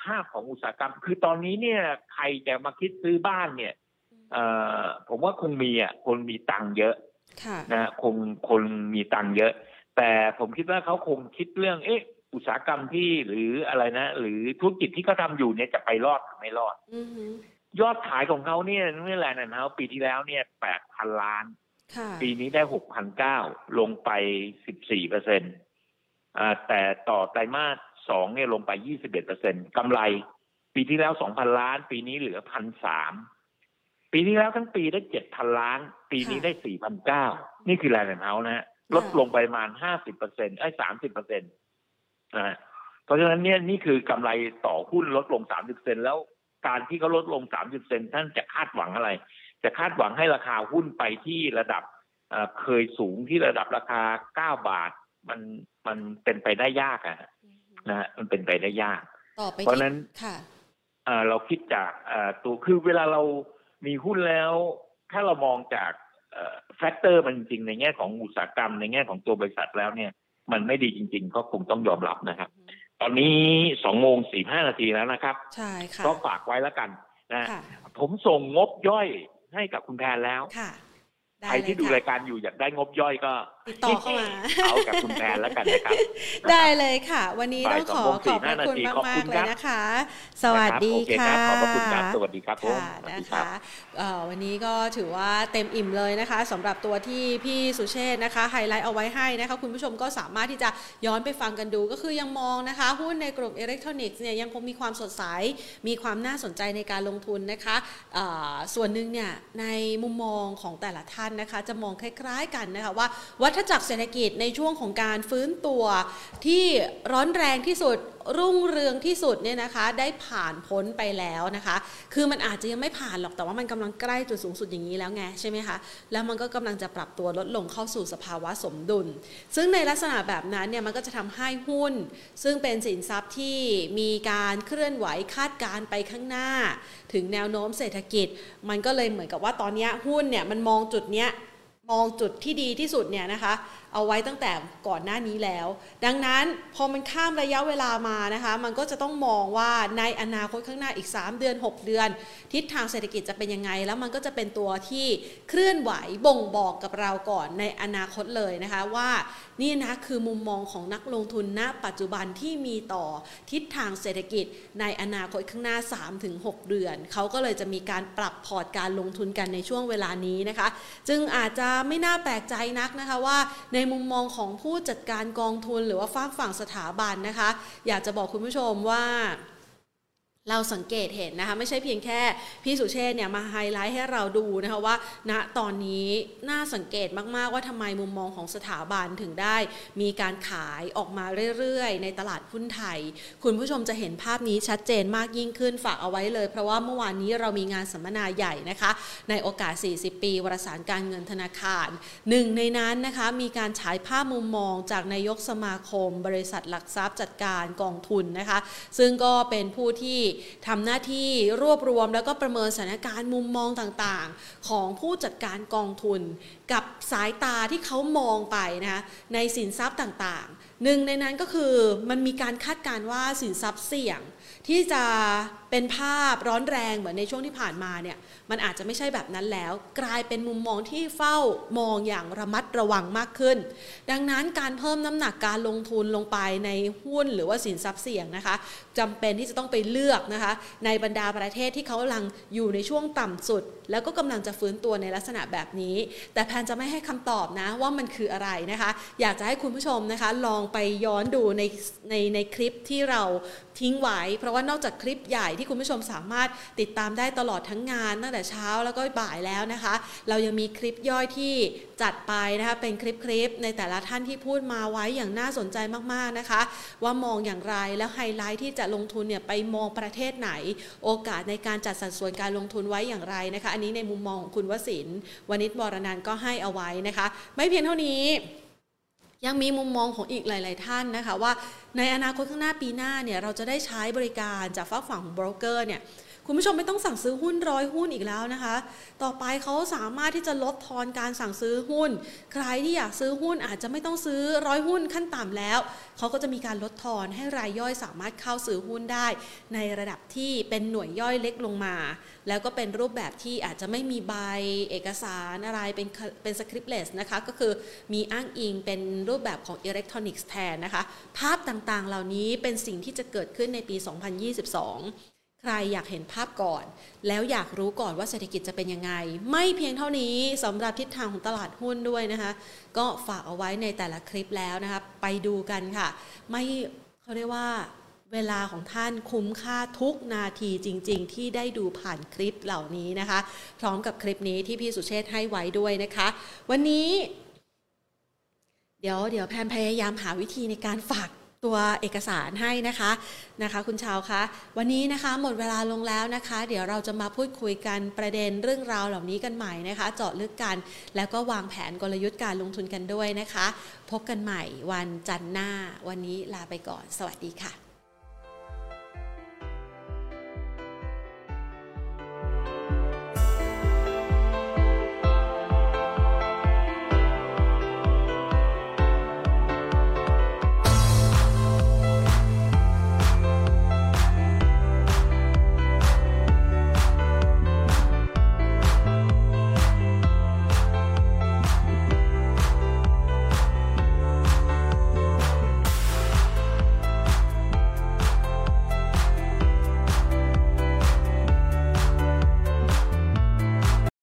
ภาพของอุตสาหกรรม คือตอนนี้เนี่ยใครจะมาคิดซื้อบ้านเนี่ยเอ่อผมว่าคงมีอะคนมีตังค์เยอะนะคงคนมีตังค์เยอะ แต่ผมคิดว่าเขาคงคิดเรื่อง เอ๊ะ อุตสาหกรรมที่หรืออะไรนะ หรือธุรกิจที่เขาทาอยู่เนี่ยจะไปรอดหรือไม่รอดยอดขายของเขาเนี่ยเมื่อ Land นะปีที่แล้วเนี่ยแปดพันล้าน ปีนี้ได้หกพันเก้าลงไปสิบสี่เปอร์เซ็นต์ แต่ต่อไตรมาสสองเนี่ยลงไปยี่สิบเอ็ดเปอร์เซ็นกำไร ปีที่แล้วสองพันล้าน ปีนี้เหลือพันสามปีที่แล้วทั้งปีได้เจ็ดพันล้าน ปีนี้ได้สี่พันเก้านี่คือ Land House นะลดลงไปประมาณห้าสิบเปอร์เซ็นต์ไอ้สามสิบเปอร์เซ็นต์นะเพราะฉะนั้นเนี่ยนี่คือกำไรต่อหุ้นลดลงสามสิบเซนแล้วการที่เขาลดลงสามสิบเซนท่านจะคาดหวังอะไร จะคาดหวังให้ราคาหุ้นไปที่ระดับเคยสูงที่ระดับราคาเก้าบาท มันมันเป็นไปได้ยากอะนะ มันเป็นไปได้ยาก เพราะนั้นเราคิดจากตัวคือเวลาเรามีหุ้นแล้ว ถ้าเรามองจาก factor มันจริงในแง่ของอุตสาหกรรม ในแง่ของตัวบริษัทแล้วเนี่ย มันไม่ดีจริง ๆ ก็คงต้องยอมรับนะครับ ตอนนี้สองโมงสี่ห้านาทีแล้วนะครับ ใช่ค่ะก็ฝากไว้แล้วกันนะผมส่งงบย่อยให้กับคุณแพนแล้วค่ะ ใครที่ดูรายการอยู่อยากได้งบย่อยก็ติดต่อเข้ามาเอากับคุณแพนแล้วกันนะครับ ได้เลยค่ะ วันนี้ต้องขอขอบคุณมากมากเลยนะคะ สวัสดีค่ะขอบคุณครับสวัสดีครับค่ะนะคะวันนี้ก็ถือว่าเต็มอิ่มเลยนะคะสำหรับตัวที่พี่สุเชษนะคะ ไฮไลท์เอาไว้ให้นะคะคุณผู้ชมก็สามารถที่จะย้อนไปฟังกันดูก็คือยังมองนะคะ หุ้นในกลุ่มอิเล็กทรอนิกส์เนี่ยยังคงมีความสดใสมีความน่าสนใจในการลงทุนนะคะส่วนหนึ่งเนี่ยในมุมมองของแต่ละท่านนะคะ จะมองคล้ายๆกันนะคะว่าวัฏจักรเศรษฐกิจในช่วงของการฟื้นตัวที่ร้อนแรงที่สุดรุ่งเรืองที่สุดเนี่ยนะคะได้ผ่านพ้นไปแล้วนะคะ คือมันอาจจะยังไม่ผ่านหรอกแต่ว่ามันกำลังใกล้จุดสูงสุดอย่างนี้แล้วไงใช่ไหมคะแล้วมันก็กำลังจะปรับตัวลดลงเข้าสู่สภาวะสมดุล ซึ่งในลักษณะแบบนั้นเนี่ยมันก็จะทำให้หุ้น ซึ่งเป็นสินทรัพย์ที่มีการเคลื่อนไหวคาดการไปข้างหน้า ถึงแนวโน้มเศรษฐกิจ มันก็เลยเหมือนกับว่าตอนนี้หุ้นเนี่ยมันมองจุดเนี้ยมองจุดที่ดีที่สุดเนี่ยนะคะ เอาไว้ตั้งแต่ก่อนหน้านี้แล้ว ดังนั้นพอมันข้ามระยะเวลามานะคะมันก็จะต้องมองว่าในอนาคตข้างหน้าอีก 3 เดือน 6 เดือน ทิศทางเศรษฐกิจจะเป็นยังไง แล้วมันก็จะเป็นตัวที่เคลื่อนไหวบ่งบอกกับเราก่อนในอนาคตเลยนะคะว่านี่นะคือมุมมองของนักลงทุนณปัจจุบันที่มีต่อทิศทางเศรษฐกิจในอนาคตข้างหน้า 3-6 เดือน เขาก็เลยจะมีการปรับพอร์ตการลงทุนกันในช่วงเวลานี้นะคะ จึงอาจจะไม่น่าแปลกใจนักนะคะว่าในมุมมองของผู้จัดการกองทุนหรือว่าฝากฝั่งสถาบันนะคะ อยากจะบอกคุณผู้ชมว่า เราสังเกตเห็นนะคะไม่ใช่เพียงแค่พี่สุเชษเนี่ยมาไฮไลท์ให้เราดูนะคะว่าณตอนนี้น่าสังเกตมาก ๆ ว่าทำไมมุมมองของสถาบันถึงได้มีการขายออกมาเรื่อย ๆ ในตลาดหุ้นไทย คุณผู้ชมจะเห็นภาพนี้ชัดเจนมากยิ่งขึ้นฝากเอาไว้เลย เพราะว่าเมื่อวานนี้เรามีงานสัมมนาใหญ่นะคะ ในโอกาส 40 ปีวารสารการเงินธนาคารหนึ่งในนั้นนะคะมีการฉายภาพมุมมองจากนายกสมาคม บริษัทหลักทรัพย์จัดการกองทุนนะคะ ซึ่งก็เป็นผู้ที่ทำหน้าที่รวบรวมแล้วก็ประเมินสถานการณ์มุมมองต่างๆ ของผู้จัดการกองทุน กับสายตาที่เขามองไปนะคะในสินทรัพย์ต่างๆ หนึ่งในนั้นก็คือมันมีการคาดการณ์ว่าสินทรัพย์เสี่ยง ที่จะเป็นภาพร้อนแรงเหมือนในช่วงที่ผ่านมาเนี่ยมันอาจจะไม่ใช่แบบนั้นแล้ว กลายเป็นมุมมองที่เฝ้ามองอย่างระมัดระวังมากขึ้น ดังนั้นการเพิ่มน้ำหนักการลงทุนลงไปในหุ้นหรือว่าสินทรัพย์เสี่ยงนะคะจำเป็นที่จะต้องไปเลือกนะคะ ในบรรดาประเทศที่เขากำลังอยู่ในช่วงต่ำสุด แล้วก็กำลังจะฟื้นตัวในลักษณะแบบนี้ แต่แพนจะไม่ให้คำตอบนะว่ามันคืออะไรนะคะ อยากจะให้คุณผู้ชมนะคะลองไปย้อนดูในในในคลิปที่เราทิ้งไว้เพราะว่านอกจากคลิปใหญ่ที่คุณผู้ชมสามารถติดตามได้ตลอดทั้งงานตั้งแต่เช้าแล้วก็บ่ายแล้วนะคะ เรายังมีคลิปย่อยที่จัดไปนะคะเป็นคลิปคลิปในแต่ละท่านที่พูดมาไว้อย่างน่าสนใจมากๆนะคะ ว่ามองอย่างไรแล้วไฮไลท์ที่จะลงทุนเนี่ยไปมองประเทศไหน โอกาสในการจัดสัดส่วนการลงทุนไว้อย่างไรนะคะ อันนี้ในมุมมองของคุณวสินวณิชวรนันก็ให้เอาไว้นะคะ ไม่เพียงเท่านี้ ยังมีมุมมองของอีกหลาย ๆ ท่านนะคะ ว่าในอนาคตข้างหน้าปีหน้าเนี่ยเราจะได้ใช้บริการจากฝั่งฝั่งโบรกเกอร์เนี่ย คุณผู้ชมไม่ต้องสั่งซื้อหุ้นร้อยหุ้นอีกแล้วนะคะ ต่อไปเขาสามารถที่จะลดทอนการสั่งซื้อหุ้น ใครที่อยากซื้อหุ้นอาจจะไม่ต้องซื้อร้อยหุ้นขั้นต่ำแล้ว เขาก็จะมีการลดทอนให้รายย่อยสามารถเข้าซื้อหุ้นได้ ในระดับที่เป็นหน่วยย่อยเล็กลงมา แล้วก็เป็นรูปแบบที่อาจจะไม่มีใบเอกสารอะไรเป็นเป็นสคริปต์เลสนะคะก็คือมีอ้างอิงเป็นรูปแบบของอิเล็กทรอนิกส์แทนนะคะ ภาพต่างๆเหล่านี้เป็นสิ่งที่จะเกิดขึ้นในปี 2022 ใครอยากเห็นภาพก่อน แล้วอยากรู้ก่อนว่าเศรษฐกิจจะเป็นยังไง ไม่เพียงเท่านี้สำหรับทิศทางของตลาดหุ้นด้วยนะคะ ก็ฝากเอาไว้ในแต่ละคลิปแล้วนะคะ ไปดูกันค่ะ ไม่เขาเรียกว่าเวลาของท่านคุ้มค่าทุกนาทีจริง ๆ ที่ได้ดูผ่านคลิปเหล่านี้นะคะ พร้อมกับคลิปนี้ที่พี่สุเชษให้ไว้ด้วยนะคะ วันนี้ เดี๋ยวเดี๋ยวแพนพยายามหาวิธีในการฝาก ตัวเอกสารให้นะคะนะคะ คุณชาวคะวันนี้นะคะหมดเวลาลงแล้วนะคะ เดี๋ยวเราจะมาพูดคุยกันประเด็นเรื่องราวเหล่านี้กันใหม่นะคะ เจาะลึกกันแล้วก็วางแผนกลยุทธ์การลงทุนกันด้วยนะคะ พบกันใหม่วันจันทร์หน้า วันนี้ลาไปก่อน สวัสดีค่ะ